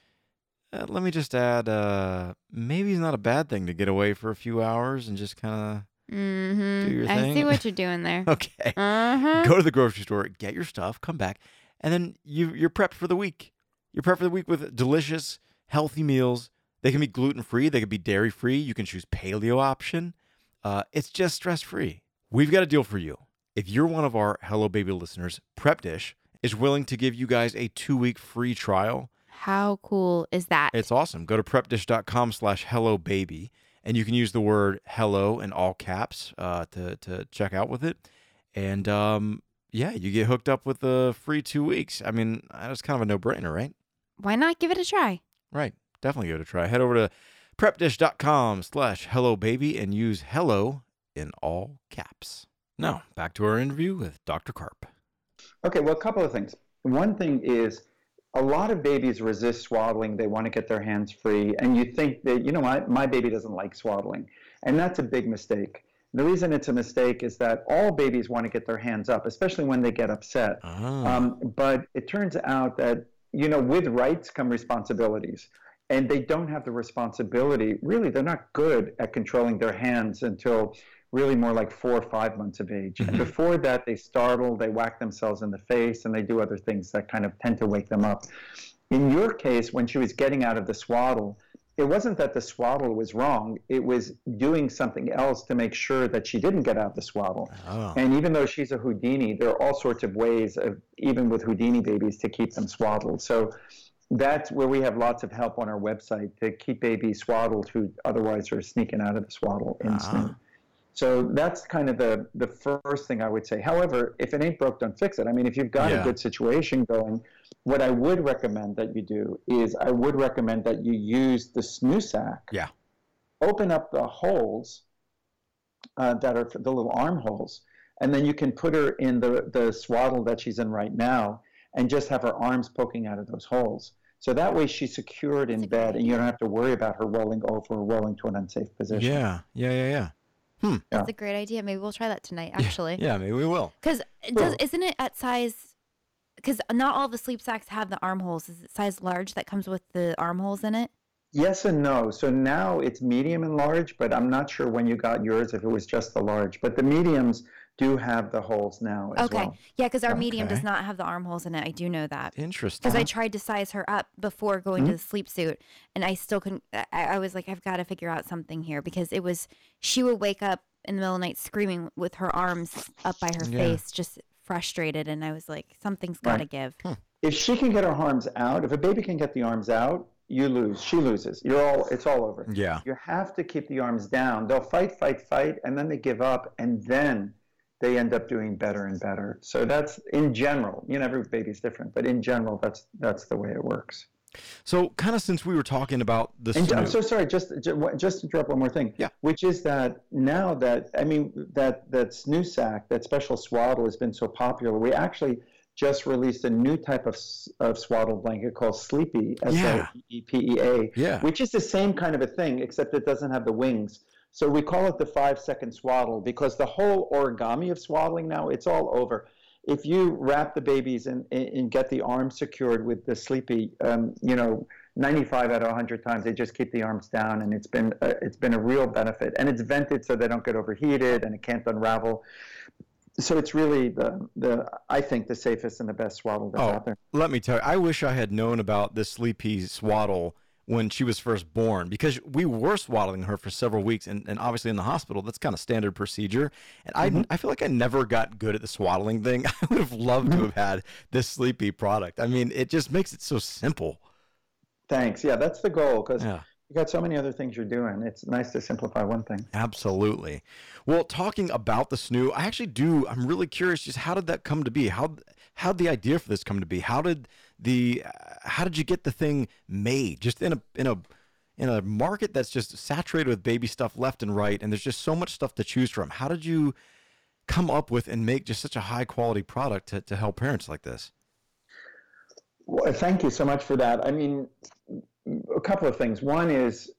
[SPEAKER 1] uh, let me just add, uh, maybe it's not a bad thing to get away for a few hours and just kind
[SPEAKER 2] Mm-hmm.
[SPEAKER 1] Do your
[SPEAKER 2] I see what you're doing there.
[SPEAKER 1] okay.
[SPEAKER 2] Uh-huh.
[SPEAKER 1] Go to the grocery store, get your stuff, come back, and then you you're prepped for the week. You're prepped for the week with delicious, healthy meals. They can be gluten free. They can be dairy free. You can choose paleo option. Uh, it's just stress free. We've got a deal for you. If you're one of our Hello Baby listeners, Prep Dish is willing to give you guys a two week free trial.
[SPEAKER 2] How cool is that?
[SPEAKER 1] It's awesome. Go to prepdish.com slash hello baby and you can use the word hello in all caps uh, to, to check out with it. And um, yeah, you get hooked up with the free two weeks. I mean, that's kind of a no brainer, right?
[SPEAKER 2] why not give it a try?
[SPEAKER 1] Right. Definitely give it a try. Head over to prepdish.com slash hello baby and use hello in all caps. Now, back to our interview with Dr. Karp.
[SPEAKER 3] Okay, well, a couple of things. One thing is a lot of babies resist swaddling. They want to get their hands free. And you think that, you know, my, my baby doesn't like swaddling. And that's a big mistake. The reason it's a mistake is that all babies want to get their hands up, especially when they get upset.
[SPEAKER 1] Ah.
[SPEAKER 3] Um, but it turns out that, you know, with rights come responsibilities. And they don't have the responsibility. Really, they're not good at controlling their hands until really more like four or five months of age. And
[SPEAKER 1] Mhm.
[SPEAKER 3] before that, they startle, they whack themselves in the face, and they do other things that kind of tend to wake them up. In your case, when she was getting out of the swaddle, it wasn't that the swaddle was wrong, it was doing something else to make sure that she didn't get out of the swaddle.
[SPEAKER 1] Oh.
[SPEAKER 3] And even though she's a Houdini, there are all sorts of ways of, even with Houdini babies, to keep them swaddled. So that's where we have lots of help on our website to keep babies swaddled who otherwise are sneaking out of the swaddle snoo. So that's kind of the the first thing I would say. However, if it ain't broke, don't fix it. I mean, if you've got
[SPEAKER 1] Yeah.
[SPEAKER 3] a good situation going, what I would recommend that you do is I would recommend that you use the snoo sack.
[SPEAKER 1] Yeah.
[SPEAKER 3] Open up the holes uh, that are the little armholes, and then you can put her in the the swaddle that she's in right now, and just have her arms poking out of those holes. So that way she's secured in
[SPEAKER 2] That's a great
[SPEAKER 3] bed, and you don't have to worry about her rolling over or rolling to an unsafe position.
[SPEAKER 1] Yeah. Yeah. Yeah. Yeah. Hmm.
[SPEAKER 2] That's a great idea. Maybe we'll try that tonight, actually.
[SPEAKER 1] Yeah. Maybe we will.
[SPEAKER 2] Because does
[SPEAKER 3] Sure.
[SPEAKER 2] isn't it at size? Because not all the sleep sacks have the armholes. Is it size large that comes with the armholes in it?
[SPEAKER 3] Yes and no. So now it's medium and large, but I'm not sure when you got yours if it was just the large. But the mediums do have the holes now as
[SPEAKER 2] Okay.
[SPEAKER 3] well.
[SPEAKER 2] Yeah, because our medium does not have the armholes in it. I do know that.
[SPEAKER 1] Interesting.
[SPEAKER 2] Because I tried to size her up before going to
[SPEAKER 3] Mm-hmm.
[SPEAKER 2] the sleep suit, and I still couldn't. I, I was like, I've got to figure out something here because it was. She would wake up in the middle of the night screaming with her arms up by her
[SPEAKER 1] Yeah.
[SPEAKER 2] face, just frustrated, and I was like, something's got to
[SPEAKER 3] Right.
[SPEAKER 2] give.
[SPEAKER 3] If she can get her arms out, if a baby can get the arms out, you lose. She loses. You're all. It's all over.
[SPEAKER 1] yeah.
[SPEAKER 3] You have to keep the arms down. They'll fight, fight, fight, and then they give up, and then they end up doing better and better. So that's in general. You know, every baby's different, but in general, that's that's the way it works.
[SPEAKER 1] So, kind of since we were talking about this,
[SPEAKER 3] And uh,
[SPEAKER 1] I'm
[SPEAKER 3] so sorry. Just ju- just to interrupt one more thing.
[SPEAKER 1] Yeah.
[SPEAKER 3] Which is that now that I mean that that snoo sack, that special swaddle, has been so popular. We actually just released a new type of of swaddle blanket called Sleepea, S. L E P E A,
[SPEAKER 1] yeah.
[SPEAKER 3] which is the same kind of a thing, except it doesn't have the wings. So we call it the five second swaddle because the whole origami of swaddling now it's all over. If you wrap the babies and, and get the arms secured with the Sleepea, um, you know, 95 out of 100 times they just keep the arms down, and it's been a, it's been a real benefit. And it's vented so they don't get overheated and it can't unravel. So it's really the the I think the safest and the best swaddle that's
[SPEAKER 1] Oh.
[SPEAKER 3] out there.
[SPEAKER 1] Let me tell you, I wish I had known about this Sleepea swaddle when she was first born because we were swaddling her for several weeks and, and obviously in the hospital that's kind of standard procedure. And I,
[SPEAKER 3] Mhm.
[SPEAKER 1] I feel like i never got good at the swaddling thing. I would have loved to have had this Sleepea product. I mean it just makes it so simple.
[SPEAKER 3] Thanks. Yeah, that's the goal because
[SPEAKER 1] yeah.
[SPEAKER 3] you got so many other things you're doing. It's nice to simplify one thing.
[SPEAKER 1] absolutely. Well talking about the snoo i actually do i'm really curious just how did that come to be? How how did the idea for this come to be? How did the uh, how did you get the thing made just in a in a in a market that's just saturated with baby stuff left and right and there's just so much stuff to choose from how did you come up with and make just such a high quality product to, to help parents like this
[SPEAKER 3] Well, thank you so much for that. I mean, a couple of things. One is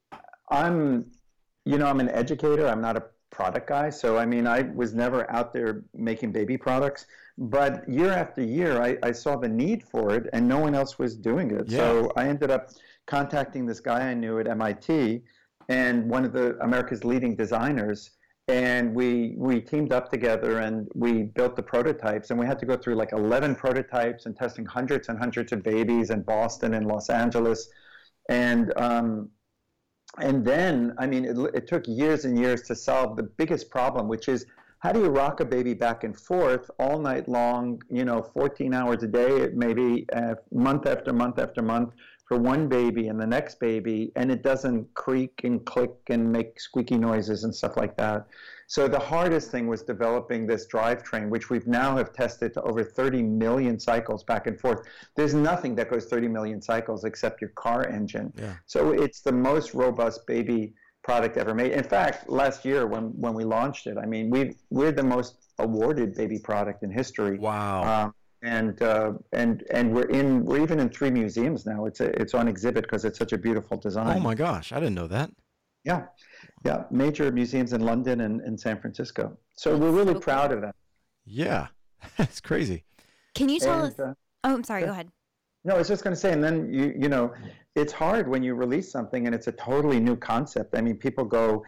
[SPEAKER 3] I'm, you know, I'm an educator. I'm not a product guy. So, I mean, I was never out there making baby products. But year after year, I, I saw the need for it and no one else was doing it. So I ended up contacting this guy I knew at MIT and one of the America's leading designers. And we we teamed up together and we built the prototypes. And we had to go through like 11 prototypes and testing hundreds and hundreds of babies in Boston and Los Angeles. And um, and then, I mean, it, it took years and years to solve the biggest problem, which is how do you rock a baby back and forth all night long, you know, 14 hours a day, maybe uh, month after month after month for one baby and the next baby, and it doesn't creak and click and make squeaky noises and stuff like that. So the hardest thing was developing this drivetrain, which we've now have tested to over 30 million cycles back and forth. There's nothing that goes 30 million cycles except your car engine.
[SPEAKER 1] Yeah.
[SPEAKER 3] So it's the most robust baby product ever made. In fact, last year when when we launched it, I mean, we we're the most awarded baby product in history.
[SPEAKER 1] Wow.
[SPEAKER 3] Um, and uh, and and we're in we're even in three museums now. It's a, it's on exhibit because it's such a beautiful design.
[SPEAKER 1] oh my gosh, I didn't know that.
[SPEAKER 3] Yeah, yeah, major museums in London and, and San Francisco. So we're really
[SPEAKER 2] so
[SPEAKER 3] proud
[SPEAKER 2] cool.
[SPEAKER 3] of that.
[SPEAKER 1] Yeah, it's crazy.
[SPEAKER 2] Can you tell us?
[SPEAKER 3] Uh,
[SPEAKER 2] Oh, I'm sorry.
[SPEAKER 3] yeah.
[SPEAKER 2] Go ahead.
[SPEAKER 3] No, I was just going to say, and then you you know, it's hard when you release something and it's a totally new concept. I mean, people go,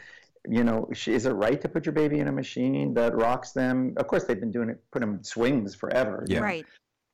[SPEAKER 3] you know, is it right to put your baby in a machine that rocks them? Of course, they've been doing it, put them in swings forever.
[SPEAKER 1] Yeah.
[SPEAKER 2] Right.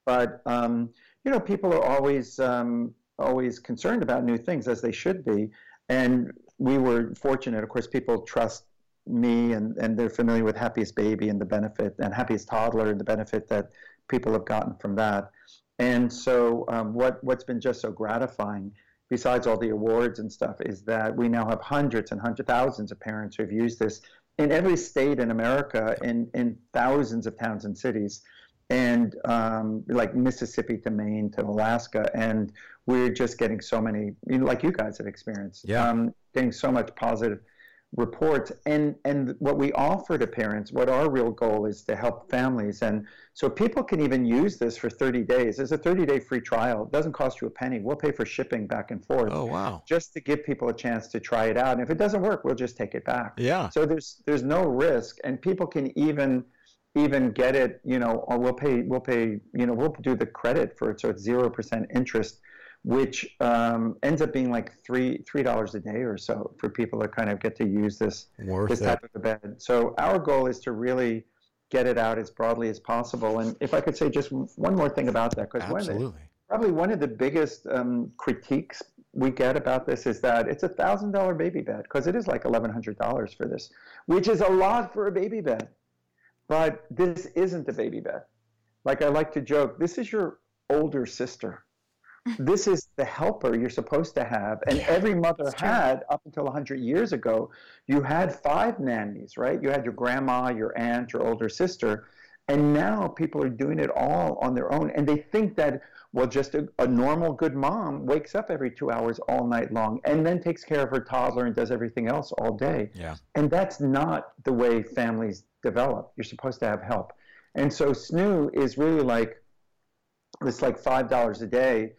[SPEAKER 3] But um, you know, people are always um, always concerned about new things, as they should be. And we were fortunate, of course, people trust me and, and they're familiar with Happiest Baby and the benefit, and Happiest Toddler and the benefit that people have gotten from that. And so, um, what what's been just so gratifying, besides all the awards and stuff, is that we now have hundreds and hundreds, thousands of parents who've used this in every state in America, in in thousands of towns and cities, and um, like Mississippi to Maine to Alaska, and we're just getting so many, you know, like you guys have experienced,
[SPEAKER 1] Yeah.
[SPEAKER 3] um, getting so much positive reports. And and what we offer to parents what our real goal is to help families. And so people can even use this for 30 days. There's a 30 day free trial. It doesn't cost you a penny. We'll pay for shipping back and forth
[SPEAKER 1] Oh wow.
[SPEAKER 3] just to give people a chance to try it out. And if it doesn't work we'll just take it back.
[SPEAKER 1] Yeah.
[SPEAKER 3] so there's there's no risk. And people can even even get it you know or we'll pay we'll pay you know we'll do the credit for it so it's 0% interest which um, ends up being like three three dollars a day or so for people that kind of get to use this
[SPEAKER 1] Worth
[SPEAKER 3] this
[SPEAKER 1] it.
[SPEAKER 3] type of a bed. So our goal is to really get it out as broadly as possible. And if I could say just one more thing about that, because one of the,
[SPEAKER 1] Absolutely.
[SPEAKER 3] probably one of the biggest um, critiques we get about this is that it's a thousand dollar baby bed because it is like eleven hundred dollars for this, which is a lot for a baby bed. But this isn't a baby bed. Like I like to joke, this is your older sister. This is the helper you're supposed to have. And every mother
[SPEAKER 2] true.
[SPEAKER 3] had, up until 100 years ago, you had five nannies, right? You had your grandma, your aunt, your older sister. And now people are doing it all on their own. And they think that, well, just a, a normal good mom wakes up every two hours all night long and then takes care of her toddler and does everything else all day.
[SPEAKER 1] Yeah.
[SPEAKER 3] And that's not the way families develop. You're supposed to have help. And so SNOO is really like it's like five dollars a day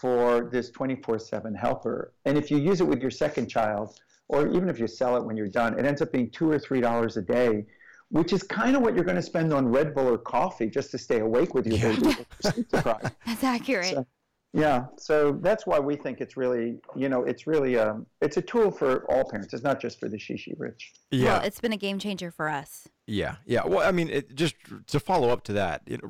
[SPEAKER 3] for this 24/7 helper. And if you use it with your second child, or even if you sell it when you're done, it ends up being two or three dollars a day, which is kind of what you're going to spend on Red Bull or coffee just to stay awake with your
[SPEAKER 1] Yeah.
[SPEAKER 3] baby. with your sleep deprived.
[SPEAKER 2] That's accurate.
[SPEAKER 3] So- Yeah, so that's why we think it's really, you know, it's really um, it's a tool for all parents. It's not just for the shishi rich.
[SPEAKER 1] Yeah.
[SPEAKER 2] Well, it's been a game changer for us.
[SPEAKER 1] Yeah, yeah. Well, I mean, it, just to follow up to that, it,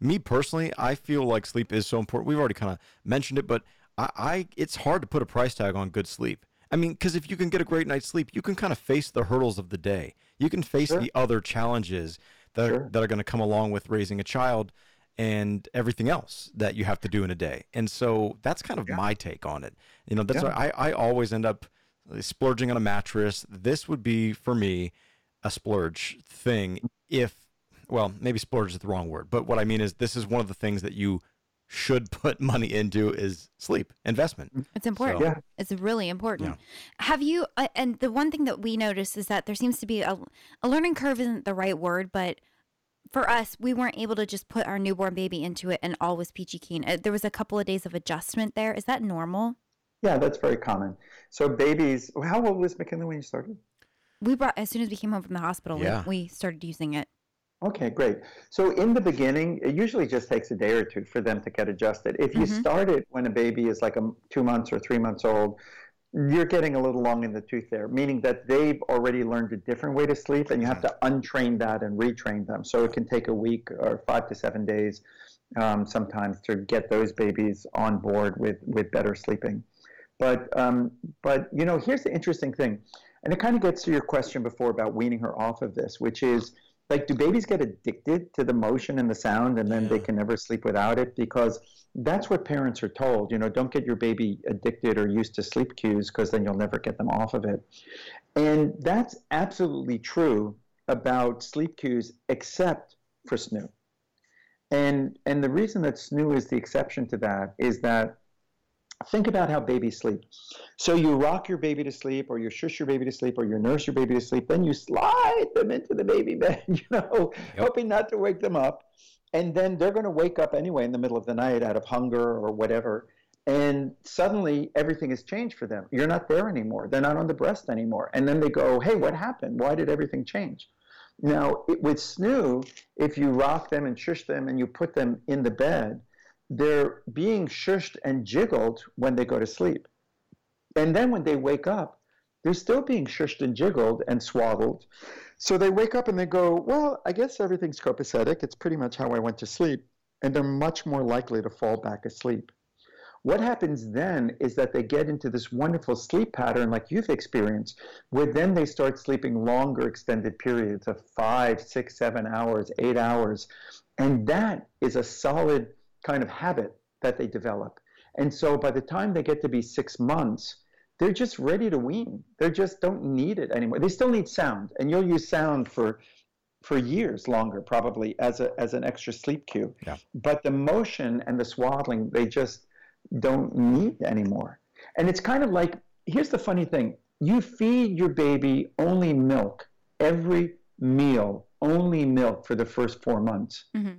[SPEAKER 1] me personally, I feel like sleep is so important. We've already kind of mentioned it, but I, I, it's hard to put a price tag on good sleep. I mean, because if you can get a great night's sleep, you can kind of face the hurdles of the day. You can face
[SPEAKER 3] Sure.
[SPEAKER 1] the other challenges that are, that are going to come along with raising a child and everything else that you have to do in a day. And so that's kind of
[SPEAKER 3] Yeah.
[SPEAKER 1] my take on it. You know, that's
[SPEAKER 3] Yeah.
[SPEAKER 1] why I, I always end up uh, splurging on a mattress. This would be for me a splurge thing if well maybe splurge is the wrong word but what i mean is this is one of the things that you should put money into is sleep investment
[SPEAKER 2] It's important.
[SPEAKER 1] So-
[SPEAKER 3] Yeah.
[SPEAKER 2] It's really important.
[SPEAKER 1] Yeah.
[SPEAKER 2] Have you, uh, and the one thing that we noticed is that there seems to be a, a learning curve isn't the right word, but for us, we weren't able to just put our newborn baby into it and all was peachy keen. Uh, There was a couple of days of adjustment there. Is that normal?
[SPEAKER 3] Yeah, that's very common. So babies, how old was McKinley when you started?
[SPEAKER 2] We brought, as soon as we came home from the hospital, we-
[SPEAKER 1] Yeah.
[SPEAKER 2] we, started using it.
[SPEAKER 3] Okay, great. So in the beginning, it usually just takes a day or two for them to get adjusted. If you
[SPEAKER 2] Mhm.
[SPEAKER 3] start it when a baby is like a, two months or three months old, you're getting a little long in the tooth there, meaning that they've already learned a different way to sleep, and you have to untrain that and retrain them. So it can take a week or five to seven days um, sometimes to get those babies on board with with better sleeping. But um, but you know, here's the interesting thing, and it kind of gets to your question before about weaning her off of this, which is like, do babies get addicted to the motion and the sound, and then they can never sleep without it? Because that's what parents are told. You know, don't get your baby addicted or used to sleep cues because then you'll never get them off of it. And that's absolutely true about sleep cues, except for snoo. And and the reason that snoo is the exception to that is that think about how babies sleep. So you rock your baby to sleep, or you shush your baby to sleep, or you nurse your baby to sleep. Then you slide them into the baby bed, you know, yep. hoping not to wake them up. And then they're going to wake up anyway in the middle of the night out of hunger or whatever. And suddenly everything has changed for them. You're not there anymore. They're not on the breast anymore. And then they go, hey, what happened? Why did everything change? Now, it, with snoo, if you rock them and shush them and you put them in the bed, they're being shushed and jiggled when they go to sleep. And then when they wake up, they're still being shushed and jiggled and swaddled. So they wake up and they go, Well, I guess everything's copacetic. It's pretty much how I went to sleep. And they're much more likely to fall back asleep. What happens then is that they get into this wonderful sleep pattern, like you've experienced, where then they start sleeping longer extended periods of five, six, seven hours, eight hours. And that is a solid kind of habit that they develop. And so by the time they get to be six months, they're just ready to wean. They just don't need it anymore. They still need sound, and you'll use sound for for years longer, probably as a as an extra sleep cue. Yeah. But the motion and the swaddling, they just don't need anymore. And it's kind of like here's the funny thing you feed your baby only milk every meal, only milk for the first four months. Mm-hmm.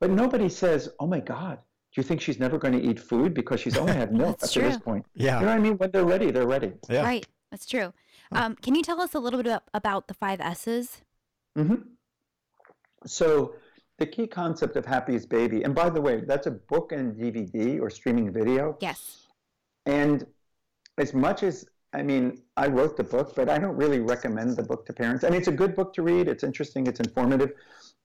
[SPEAKER 3] But nobody says, oh my God, do you think she's never going to eat food because she's only had milk up to this point?
[SPEAKER 1] Yeah.
[SPEAKER 3] You know what I mean? When they're ready, they're ready.
[SPEAKER 1] Yeah.
[SPEAKER 2] Right. That's true. Um, can you tell us a little bit about the five S's?
[SPEAKER 3] Mm-hmm. So the key concept of Happiest Baby, and by the way, that's a book and DVD or streaming video.
[SPEAKER 2] Yes.
[SPEAKER 3] And as much as I mean, I wrote the book, but I don't really recommend the book to parents. I mean, it's a good book to read. It's interesting. It's informative,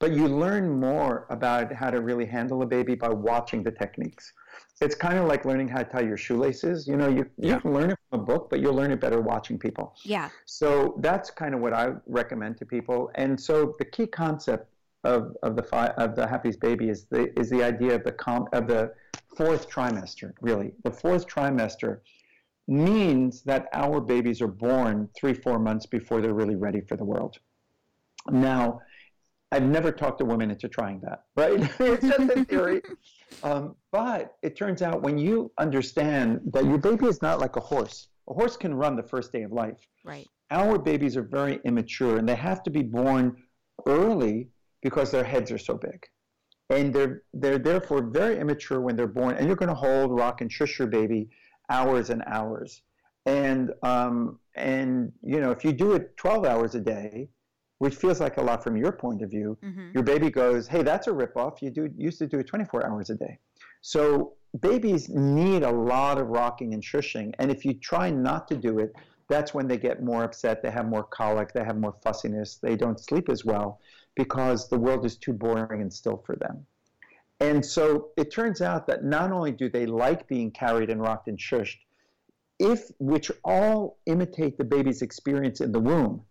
[SPEAKER 3] but you learn more about how to really handle a baby by watching the techniques. It's kind of like learning how to tie your shoelaces. You know, you, you can learn it from a book, but you'll learn it better watching people.
[SPEAKER 2] Yeah.
[SPEAKER 3] So that's kind of what I recommend to people. And so the key concept of, of the fi- of the happiest baby is the is the idea of the com- of the fourth trimester. Really, the fourth trimester means that our babies are born three four months before they're really ready for the world. Now, I've never talked a woman into trying that. Right? it's just a theory. Um, but it turns out when you understand that your baby is not like a horse. A horse can run the first day of life.
[SPEAKER 2] Right.
[SPEAKER 3] Our babies are very immature and they have to be born early because their heads are so big. And they're, they're therefore very immature when they're born. And you're going to hold, rock, and shush your baby hours and hours. And, um, and, you know, if you do it 12 hours a day, which feels like a lot from your point of view, mm-hmm. your baby goes, hey, that's a ripoff. You do, used to do it 24 hours a day. So babies need a lot of rocking and shushing. And if you try not to do it, that's when they get more upset. They have more colic. They have more fussiness. They don't sleep as well because the world is too boring and still for them. And so it turns out that not only do they like being carried and rocked and shushed, if which all imitate the baby's experience in the womb,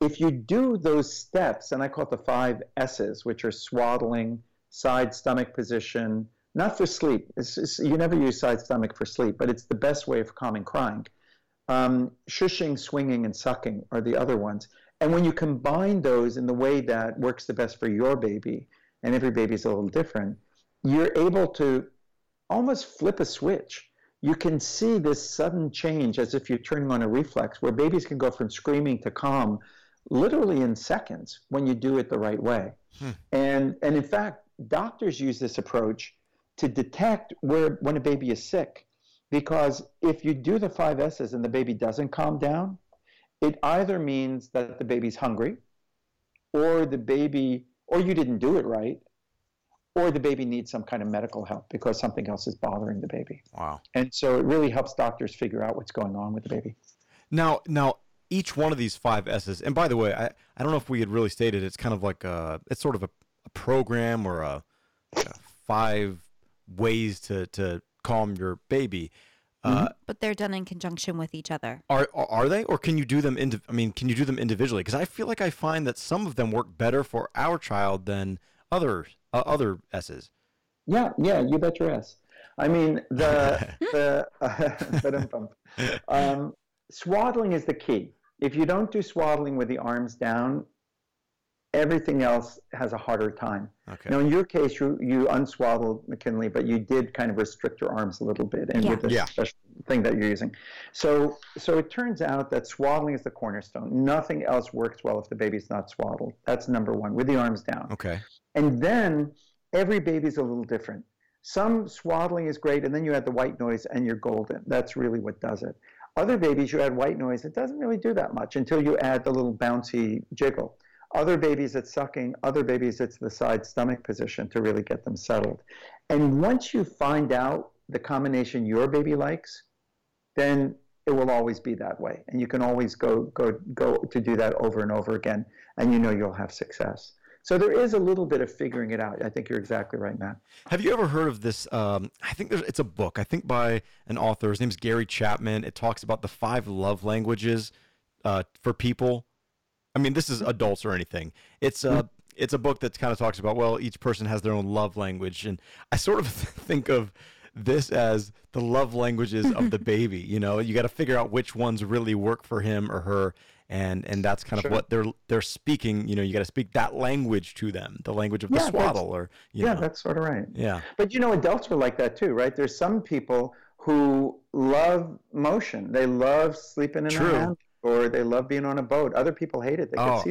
[SPEAKER 3] if you do those steps, and I call it the five S's, which are swaddling, side stomach position, not for sleep. It's, it's, you never use side stomach for sleep, but it's the best way of calming crying. Um, shushing, swinging, and sucking are the other ones. And when you combine those in the way that works the best for your baby, and every baby is a little different, you're able to almost flip a switch. You can see this sudden change as if you're turning on a reflex where babies can go from screaming to calm literally in seconds when you do it the right way. Hmm. And, and in fact, doctors use this approach to detect where when a baby is sick. Because if you do the five S's and the baby doesn't calm down, it either means that the baby's hungry, or the baby, or you didn't do it right, or the baby needs some kind of medical help because something else is bothering the baby.
[SPEAKER 1] Wow.
[SPEAKER 3] And so it really helps doctors figure out what's going on with the baby.
[SPEAKER 1] Now, now each one of these five S's, and by the way, I, I don't know if we had really stated it's kind of like a, it's sort of a, a program or a, a five ways to, to calm your baby.
[SPEAKER 2] Uh, mm-hmm. but they're done in conjunction with each other.
[SPEAKER 1] Are are they, or can you do them? Indi- I mean, can you do them individually? Because I feel like I find that some of them work better for our child than other uh, other S's.
[SPEAKER 3] Yeah, yeah, you bet your ass. I mean, the the uh, um, swaddling is the key. If you don't do swaddling with the arms down, everything else has a harder time.
[SPEAKER 1] Okay.
[SPEAKER 3] Now, in your case, you you unswaddled McKinley, but you did kind of restrict your arms a little bit, and
[SPEAKER 2] Yeah.
[SPEAKER 3] with this
[SPEAKER 1] Yeah.
[SPEAKER 3] special thing that you're using. So, so it turns out that swaddling is the cornerstone. Nothing else works well if the baby's not swaddled. That's number one, with the arms down.
[SPEAKER 1] Okay.
[SPEAKER 3] And then every baby's a little different. Some swaddling is great, and then you add the white noise and you're golden. That's really what does it. Other babies, you add white noise, it doesn't really do that much until you add the little bouncy jiggle. Other babies, it's sucking. Other babies, it's the side stomach position to really get them settled. And once you find out the combination your baby likes, then it will always be that way. And you can always go, go, go to do that over and over again, and you know you'll have success. So there is a little bit of figuring it out. I think you're exactly right, Matt.
[SPEAKER 1] Have you ever heard of this? Um, I think there's, it's a book. I think by an author. His name's Gary Chapman. It talks about the five love languages uh, for people. I mean, this is adults or anything. It's a it's a book that kind of talks about well, each person has their own love language, and I sort of think of this as the love languages of the baby. You know, you got to figure out which ones really work for him or her, and and that's kind
[SPEAKER 3] Sure.
[SPEAKER 1] of what they're they're speaking. You know, you got to speak that language to them, the language of the
[SPEAKER 3] Yeah,
[SPEAKER 1] swaddle, or you
[SPEAKER 3] yeah,
[SPEAKER 1] know,
[SPEAKER 3] that's sort of right.
[SPEAKER 1] yeah.
[SPEAKER 3] But you know, adults are like that too, right? There's some people who love motion. They love sleeping in
[SPEAKER 1] True.
[SPEAKER 3] a hammock or they love being on a boat. Other people hate it. They
[SPEAKER 1] Oh,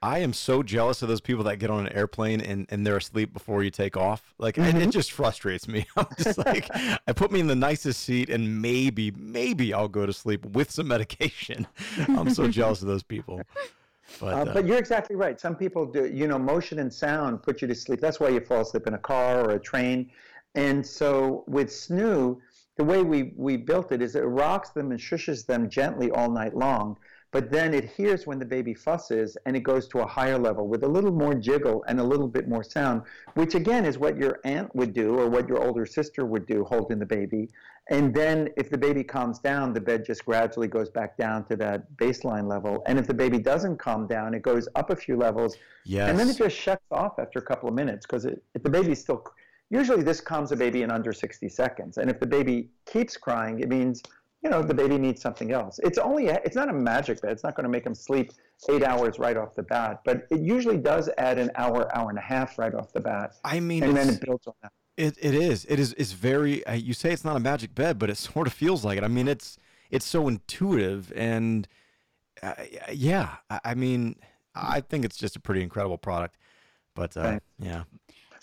[SPEAKER 1] I am so jealous of those people that get on an airplane and, and they're asleep before you take off. Like it, it just frustrates me. I'm just like, I put me in the nicest seat and maybe, maybe I'll go to sleep with some medication. I'm so jealous of those people. But,
[SPEAKER 3] Uh,
[SPEAKER 1] uh,
[SPEAKER 3] but you're exactly right. Some people do, you know, motion and sound put you to sleep. That's why you fall asleep in a car or a train. And so with Snoo, the way we, we built it is it rocks them and shushes them gently all night long. But then it hears when the baby fusses and it goes to a higher level with a little more jiggle and a little bit more sound, which again is what your aunt would do or what your older sister would do holding the baby. And then if the baby calms down, the bed just gradually goes back down to that baseline level. And if the baby doesn't calm down, it goes up a few levels
[SPEAKER 1] yes.
[SPEAKER 3] and then it just shuts off after a couple of minutes because if the baby's still, usually this calms a baby in under 60 seconds. And if the baby keeps crying, it means, you know, the baby needs something else. It's only, a, it's not a magic bed. It's not going to make them sleep eight hours right off the bat, but it usually does add an hour, hour and a half right off the bat.
[SPEAKER 1] I mean,
[SPEAKER 3] And then it builds on that.
[SPEAKER 1] It it is. It is. It's very. Uh, you say it's not a magic bed, but it sort of feels like it. I mean, it's it's so intuitive and uh, yeah. I, I mean, I think it's just a pretty incredible product. But uh,
[SPEAKER 3] Right.
[SPEAKER 1] yeah.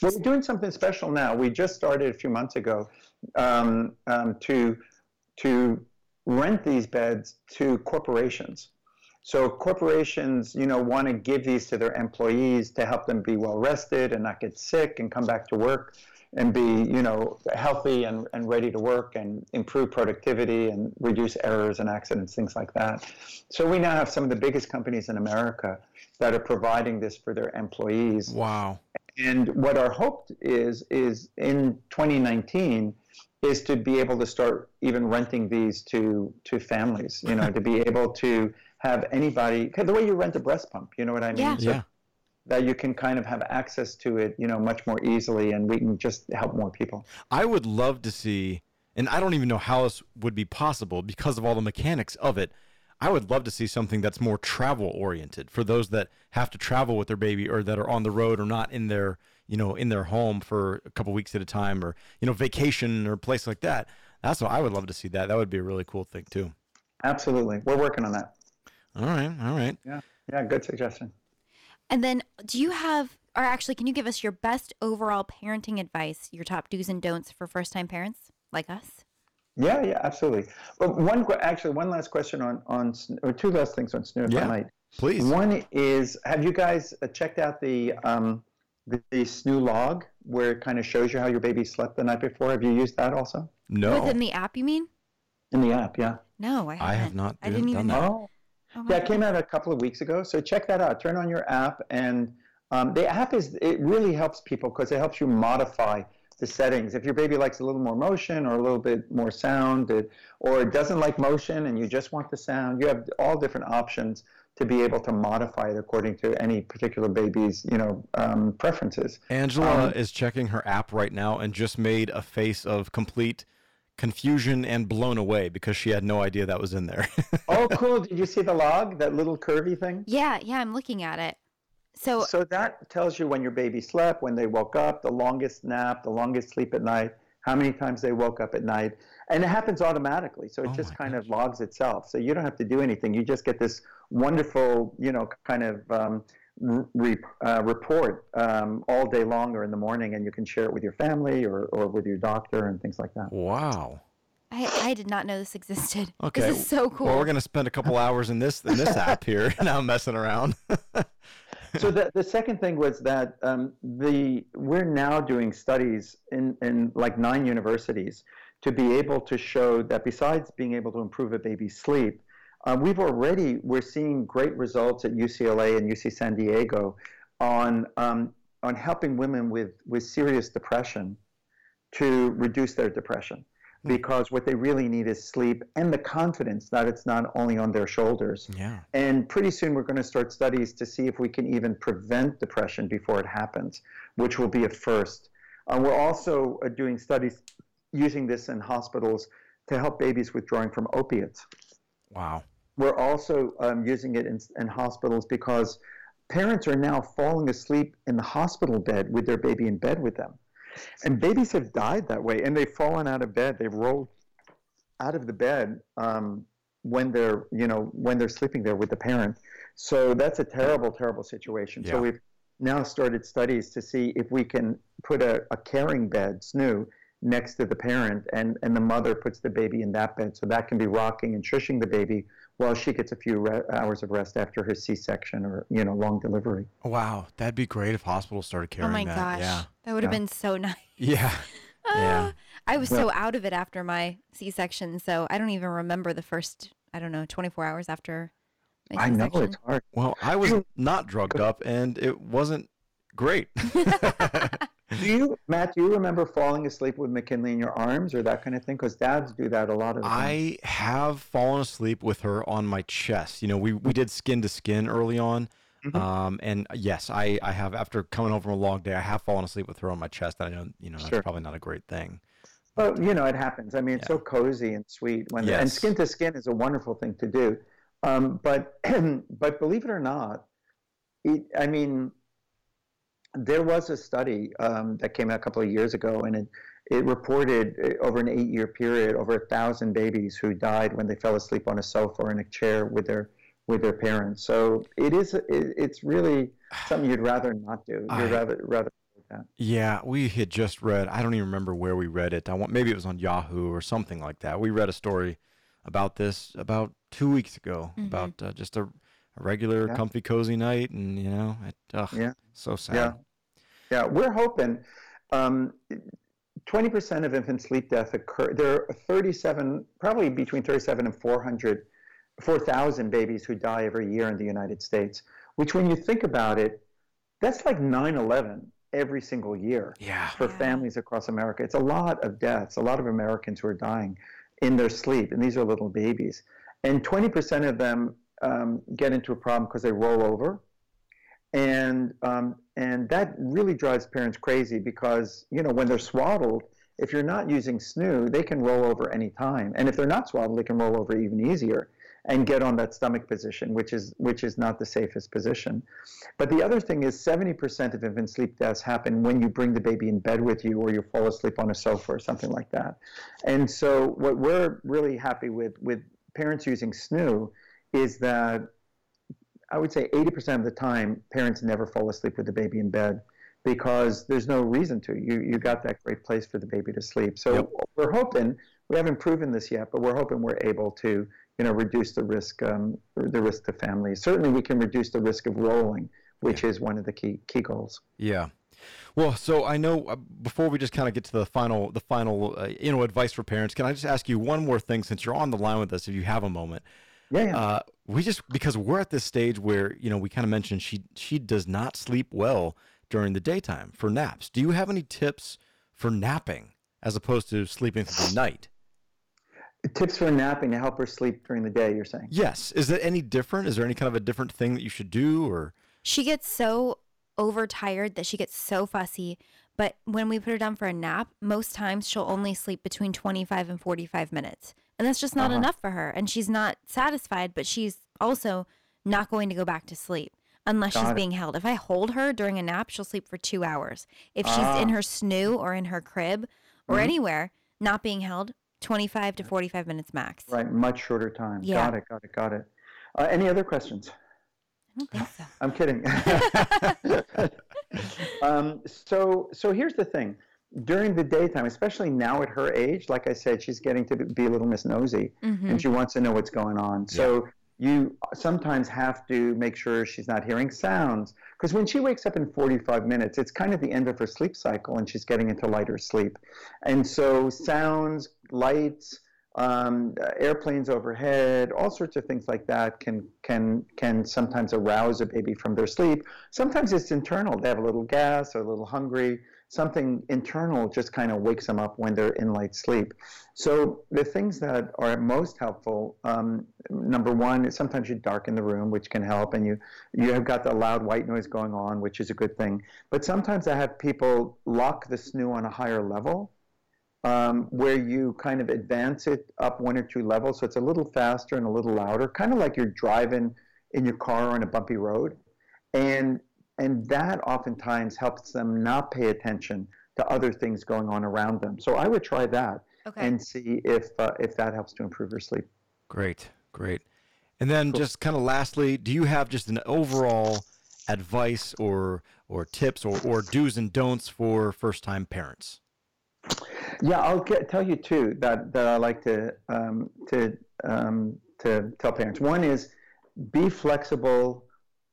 [SPEAKER 3] Well, we're doing something special now. We just started a few months ago um, um, to to rent these beds to corporations. So corporations, you know, want to give these to their employees to help them be well rested and not get sick and come back to work and be, you know, healthy and, and ready to work and improve productivity and reduce errors and accidents, things like that. So we now have some of the biggest companies in America that are providing this for their employees.
[SPEAKER 1] Wow.
[SPEAKER 3] And what our hope is is in 2019 is to be able to start even renting these to to families. You know, to be able to have anybody the way you rent a breast pump. You know what I mean?
[SPEAKER 2] Yeah.
[SPEAKER 3] So
[SPEAKER 1] Yeah.
[SPEAKER 3] That you can kind of have access to it, you know, much more easily, and we can just help more people.
[SPEAKER 1] I would love to see, and I don't even know how this would be possible because of all the mechanics of it. I would love to see something that's more travel oriented for those that have to travel with their baby or that are on the road or not in their, you know, in their home for a couple weeks at a time or, you know, vacation or a place like that. That's what I would love to see that. That would be a really cool thing too.
[SPEAKER 3] Absolutely, we're working on that.
[SPEAKER 1] All right. All right.
[SPEAKER 3] Yeah, yeah, good suggestion.
[SPEAKER 2] And then, do you have, or actually, can you give us your best overall parenting advice, your top do's and don'ts for first time parents like us?
[SPEAKER 3] Yeah, yeah, absolutely. But one, actually, one last question on on or two last things on Snoo, if
[SPEAKER 1] Yeah.
[SPEAKER 3] I might.
[SPEAKER 1] Please.
[SPEAKER 3] One is, have you guys uh, checked out the um, the, the Snoo log where it kind of shows you how your baby slept the night before? Have you used that also
[SPEAKER 1] No.
[SPEAKER 2] Within the app, you mean?
[SPEAKER 3] in the app? Yeah.
[SPEAKER 2] No, I haven't.
[SPEAKER 1] I have not
[SPEAKER 2] I didn't even
[SPEAKER 1] done that.
[SPEAKER 2] know.
[SPEAKER 3] Oh,
[SPEAKER 2] Oh
[SPEAKER 3] yeah, it came out a couple of weeks ago. So check that out. Turn on your app, and um, the app is it really helps people because it helps you modify the settings. If your baby likes a little more motion or a little bit more sound, it, or it doesn't like motion and you just want the sound, you have all different options to be able to modify it according to any particular baby's, you know, um, preferences.
[SPEAKER 1] Angela um, is checking her app right now and just made a face of complete confusion and blown away because she had no idea that was in there.
[SPEAKER 3] oh, cool! Did you see the log, that little curvy thing?
[SPEAKER 2] Yeah, yeah, I'm looking at it. So,
[SPEAKER 3] so that tells you when your baby slept, when they woke up, the longest nap, the longest sleep at night, how many times they woke up at night, and it happens automatically. So it oh just kind gosh. of logs itself. So you don't have to do anything. You just get this wonderful, you know, kind of um, re- uh, report um, all day long or in the morning, and you can share it with your family or, or with your doctor and things like that.
[SPEAKER 1] Wow.
[SPEAKER 2] I, I did not know this existed. Okay, this is so cool.
[SPEAKER 1] Well, we're gonna spend a couple hours in this in this app here now messing around.
[SPEAKER 3] so the, the second thing was that um, the we're now doing studies in, in like nine universities to be able to show that besides being able to improve a baby's sleep, uh, we've already we're seeing great results at UCLA and UC San Diego on um, on helping women with with serious depression to reduce their depression. Hmm. because what they really need is sleep and the confidence that it's not only on their shoulders.
[SPEAKER 1] Yeah.
[SPEAKER 3] And pretty soon we're going to start studies to see if we can even prevent depression before it happens, which will be a first. Uh, we're also uh, doing studies using this in hospitals to help babies withdrawing from opiates.
[SPEAKER 1] Wow.
[SPEAKER 3] We're also um, using it in, in hospitals because parents are now falling asleep in the hospital bed with their baby in bed with them. And babies have died that way, and they've fallen out of bed. They've rolled out of the bed um, when they're, you know, when they're sleeping there with the parent. So that's a terrible, terrible situation. Yeah. So we've now started studies to see if we can put a, a caring bed, SNOO, next to the parent, and, and the mother puts the baby in that bed. So that can be rocking and shushing the baby while she gets a few re- hours of rest after her C-section or you know long delivery.
[SPEAKER 1] Wow, that'd be great if hospitals started carrying that. Oh my
[SPEAKER 2] that.
[SPEAKER 1] gosh, yeah.
[SPEAKER 2] that would have yeah. been so nice.
[SPEAKER 1] Yeah, uh, yeah.
[SPEAKER 2] I was well, so out of it after my C-section, so I don't even remember the first I don't know 24 hours after.
[SPEAKER 3] I know it's hard.
[SPEAKER 1] Well, I was not drugged up, and it wasn't great.
[SPEAKER 3] do you, Matt? Do you remember falling asleep with McKinley in your arms or that kind of thing? Because dads do that a lot of.
[SPEAKER 1] The time. I have fallen asleep with her on my chest. You know, we we did skin to skin early on. Mm-hmm. Um, and yes, I, I have after coming home from a long day, I have fallen asleep with her on my chest. I know, you know, that's sure. probably not a great thing.
[SPEAKER 3] Well, you know, it happens. I mean, it's yeah. so cozy and sweet when, yes. and skin to skin is a wonderful thing to do. Um, but, but believe it or not, it, I mean, there was a study um, that came out a couple of years ago, and it, it reported uh, over an eight year period over a thousand babies who died when they fell asleep on a sofa or in a chair with their with their parents. So it is it, it's really something you'd rather not do. You'd I, rather rather.
[SPEAKER 1] Yeah, we had just read. I don't even remember where we read it. I want maybe it was on Yahoo or something like that. We read a story about this about two weeks ago mm-hmm. about uh, just a, a regular, yeah. comfy, cozy night, and you know, it, ugh, yeah, so sad.
[SPEAKER 3] Yeah. Yeah, we're hoping. Um, 20% of infant sleep death occur. There are 37, probably between 37 and 400, 4,000 babies who die every year in the United States. Which, when you think about it, that's like 9/11 every single year
[SPEAKER 1] yeah.
[SPEAKER 3] for
[SPEAKER 1] yeah.
[SPEAKER 3] families across America. It's a lot of deaths. A lot of Americans who are dying in their sleep, and these are little babies. And 20% of them um, get into a problem because they roll over. And um, and that really drives parents crazy because you know when they're swaddled if you're not using snoo they can roll over any time and if they're not swaddled they can roll over even easier and get on that stomach position which is which is not the safest position. But the other thing is 70% of infant sleep deaths happen when you bring the baby in bed with you or you fall asleep on a sofa or something like that. And so what we're really happy with with parents using snoo is that I would say 80% of the time, parents never fall asleep with the baby in bed because there's no reason to. You you got that great place for the baby to sleep. So yep. we're hoping we haven't proven this yet, but we're hoping we're able to you know reduce the risk um, the risk to families. Certainly, we can reduce the risk of rolling, which yeah. is one of the key key goals.
[SPEAKER 1] Yeah. Well, so I know uh, before we just kind of get to the final the final uh, you know advice for parents, can I just ask you one more thing since you're on the line with us, if you have a moment?
[SPEAKER 3] Yeah. yeah.
[SPEAKER 1] Uh, we just because we're at this stage where you know we kind of mentioned she she does not sleep well during the daytime for naps. Do you have any tips for napping as opposed to sleeping through the night?
[SPEAKER 3] Tips for napping to help her sleep during the day, you're saying?
[SPEAKER 1] Yes. Is it any different? Is there any kind of a different thing that you should do or
[SPEAKER 2] She gets so overtired that she gets so fussy. But when we put her down for a nap, most times she'll only sleep between 25 and 45 minutes. And that's just not
[SPEAKER 3] Uh-huh.
[SPEAKER 2] enough for her. And she's not satisfied, but she's also not going to go back to sleep unless she's
[SPEAKER 3] Got it.
[SPEAKER 2] being held. If I hold her during a nap, she'll sleep for two hours. If she's
[SPEAKER 3] Ah.
[SPEAKER 2] in her snoo or in her crib or
[SPEAKER 3] Mhm.
[SPEAKER 2] anywhere, not being held, 25 to 45 minutes max.
[SPEAKER 3] Right, much shorter time.
[SPEAKER 2] Yeah.
[SPEAKER 3] Got it, got it, got it. Uh, any other questions?
[SPEAKER 2] I don't think so.
[SPEAKER 3] I'm kidding. um, so, so here's the thing. During the daytime, especially now at her age, like I said, she's getting to be a little Miss Nosy,
[SPEAKER 2] Mhm.
[SPEAKER 3] and she wants to know what's going on. So you sometimes have to make sure she's not hearing sounds, because when she wakes up in 45 minutes, it's kind of the end of her sleep cycle, and she's getting into lighter sleep. And so sounds, lights, um, airplanes overhead, all sorts of things like that can can can sometimes arouse a baby from their sleep. Sometimes it's internal; they have a little gas or a little hungry. Something internal just kind of wakes them up when they're in light sleep. So the things that are most helpful, um, number one, is sometimes you darken the room, which can help, and you you have got the loud white noise going on, which is a good thing. But sometimes I have people lock the snoo on a higher level um, where you kind of advance it up one or two levels, so it's a little faster and a little louder, kind of like you're driving in your car on a bumpy road, and and that oftentimes helps them not pay attention to other things going on around them. So I would try that
[SPEAKER 2] Okay.
[SPEAKER 3] and see if uh, if that helps to improve your sleep.
[SPEAKER 1] Great, great. And then just kind of lastly, do you have just an overall advice or or tips or, or do's and don'ts for first time parents?
[SPEAKER 3] Yeah, I'll get, tell you two that, that I like to um, to um, to tell parents. One is be flexible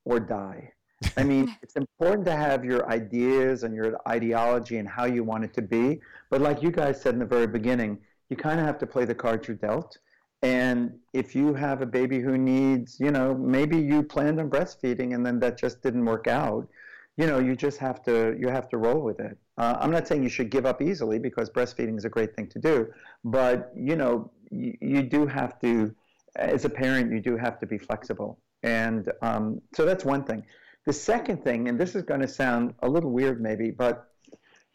[SPEAKER 3] or die. I mean, it's important to have your ideas and your ideology and how you want it to be, but like you guys said in the very beginning, you kind of have to play the cards you're dealt. And if you have a baby who needs, you know, maybe you planned on breastfeeding and then that just didn't work out, you know, you just have to you have to roll with it. Uh, I'm not saying you should give up easily because breastfeeding is a great thing to do, but you know, you, you do have to, as a parent, you do have to be flexible, and um, so that's one thing. The second thing, and this is going to sound a little weird maybe, but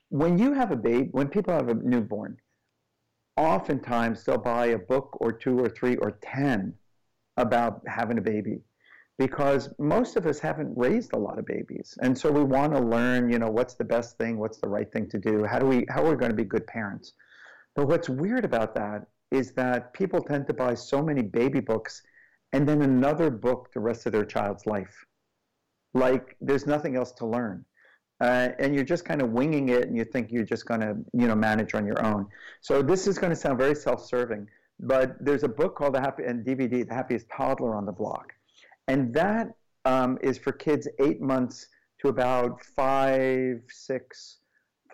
[SPEAKER 3] when you have a baby, when people have a newborn, oftentimes they'll buy a book or two or three or ten about having a baby because most of us haven't raised a lot of babies. And so we want to learn you know what's the best thing what's the right thing to do how do we how are we going to be good parents? But what's weird about that is that people tend to buy so many baby books and then another book the rest of their child's life like there's nothing else to learn. Uh, and you're just kind of winging it and you think you're just going to you know manage on your own. So this is going to sound very self-serving but there's a book called the happy and dvd the happiest toddler on the block. And that um, is for kids eight months to about five six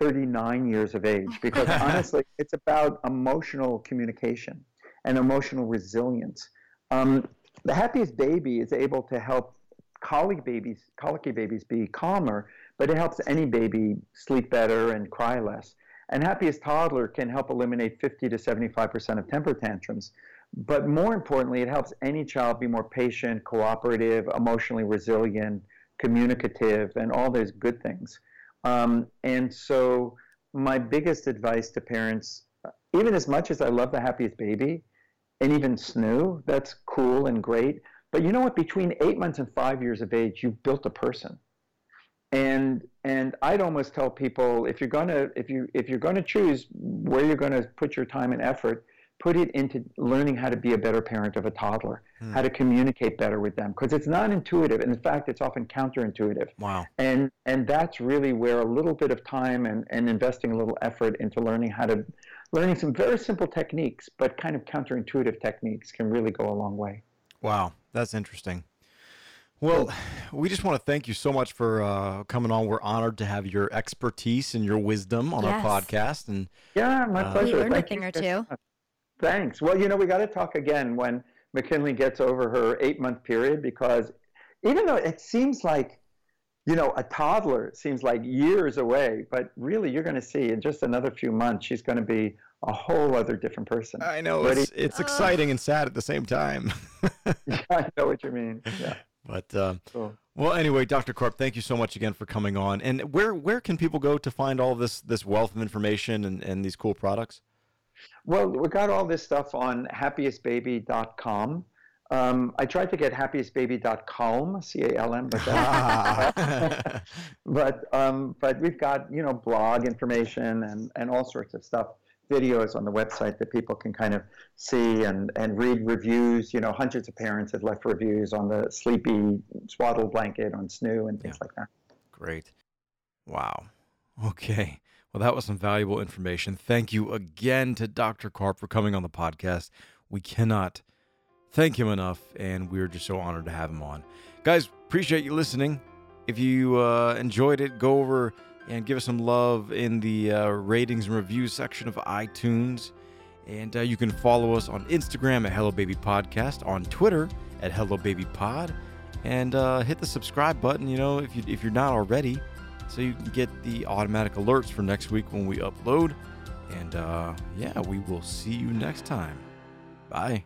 [SPEAKER 3] 39 years of age. Because honestly it's about emotional communication and emotional resilience. Um, the happiest baby is able to help colic babies colicky babies be calmer but it helps any baby sleep better and cry less. And happiest toddler can help eliminate 50 to 75% of temper tantrums. But more importantly it helps any child be more patient cooperative emotionally resilient communicative and all those good things. Um, and so my biggest advice to parents even as much as i love the happiest baby and even snoo that's cool and great but you know what between eight months and five years of age you've built a person and and I'd almost tell people if you're gonna if you if you're gonna choose where you're gonna put your time and effort, put it into learning how to be a better parent of a toddler,
[SPEAKER 1] Hmm.
[SPEAKER 3] how to communicate better with them, because it's not intuitive, and in fact, it's often counterintuitive.
[SPEAKER 1] Wow.
[SPEAKER 3] And and that's really where a little bit of time and, and investing a little effort into learning how to learning some very simple techniques, but kind of counterintuitive techniques can really go a long way.
[SPEAKER 1] Wow, that's interesting. Well, we just want to thank you so much for uh, coming on. We're honored to have your expertise and your wisdom on
[SPEAKER 2] Yes.
[SPEAKER 1] our podcast. And
[SPEAKER 3] Yeah, my
[SPEAKER 1] Uh,
[SPEAKER 3] pleasure.
[SPEAKER 2] We learned a thing or two.
[SPEAKER 3] Thanks. Well, you know, we got to talk again when McKinley gets over her eight month period because even though it seems like you know, a toddler seems like years away, but really you're going to see in just another few months, she's going to be a whole other different person.
[SPEAKER 1] I know it's, it's exciting and sad at the same time.
[SPEAKER 3] yeah, I know what you mean. Yeah.
[SPEAKER 1] But uh, cool. well, anyway, Dr. Karp, thank you so much again for coming on. And where where can people go to find all this this wealth of information and, and these cool products?
[SPEAKER 3] Well, we got all this stuff on happiestbaby.com. Um, I tried to get happiestbaby.com, C-A-L-M, but that, but um, but we've got you know blog information and and all sorts of stuff, videos on the website that people can kind of see and and read reviews. You know, hundreds of parents have left reviews on the Sleepea swaddle blanket on Snoo and things yeah. like that.
[SPEAKER 1] Great, wow, okay. Well, that was some valuable information. Thank you again to Dr. Karp for coming on the podcast. We cannot thank him enough, and we're just so honored to have him on. Guys, appreciate you listening. If you uh, enjoyed it, go over and give us some love in the uh, ratings and reviews section of iTunes. And uh, you can follow us on Instagram at Hello Baby Podcast, on Twitter at Hello Baby Pod, and uh, hit the subscribe button. You know, if you if you're not already, so you can get the automatic alerts for next week when we upload. And uh, yeah, we will see you next time. Bye.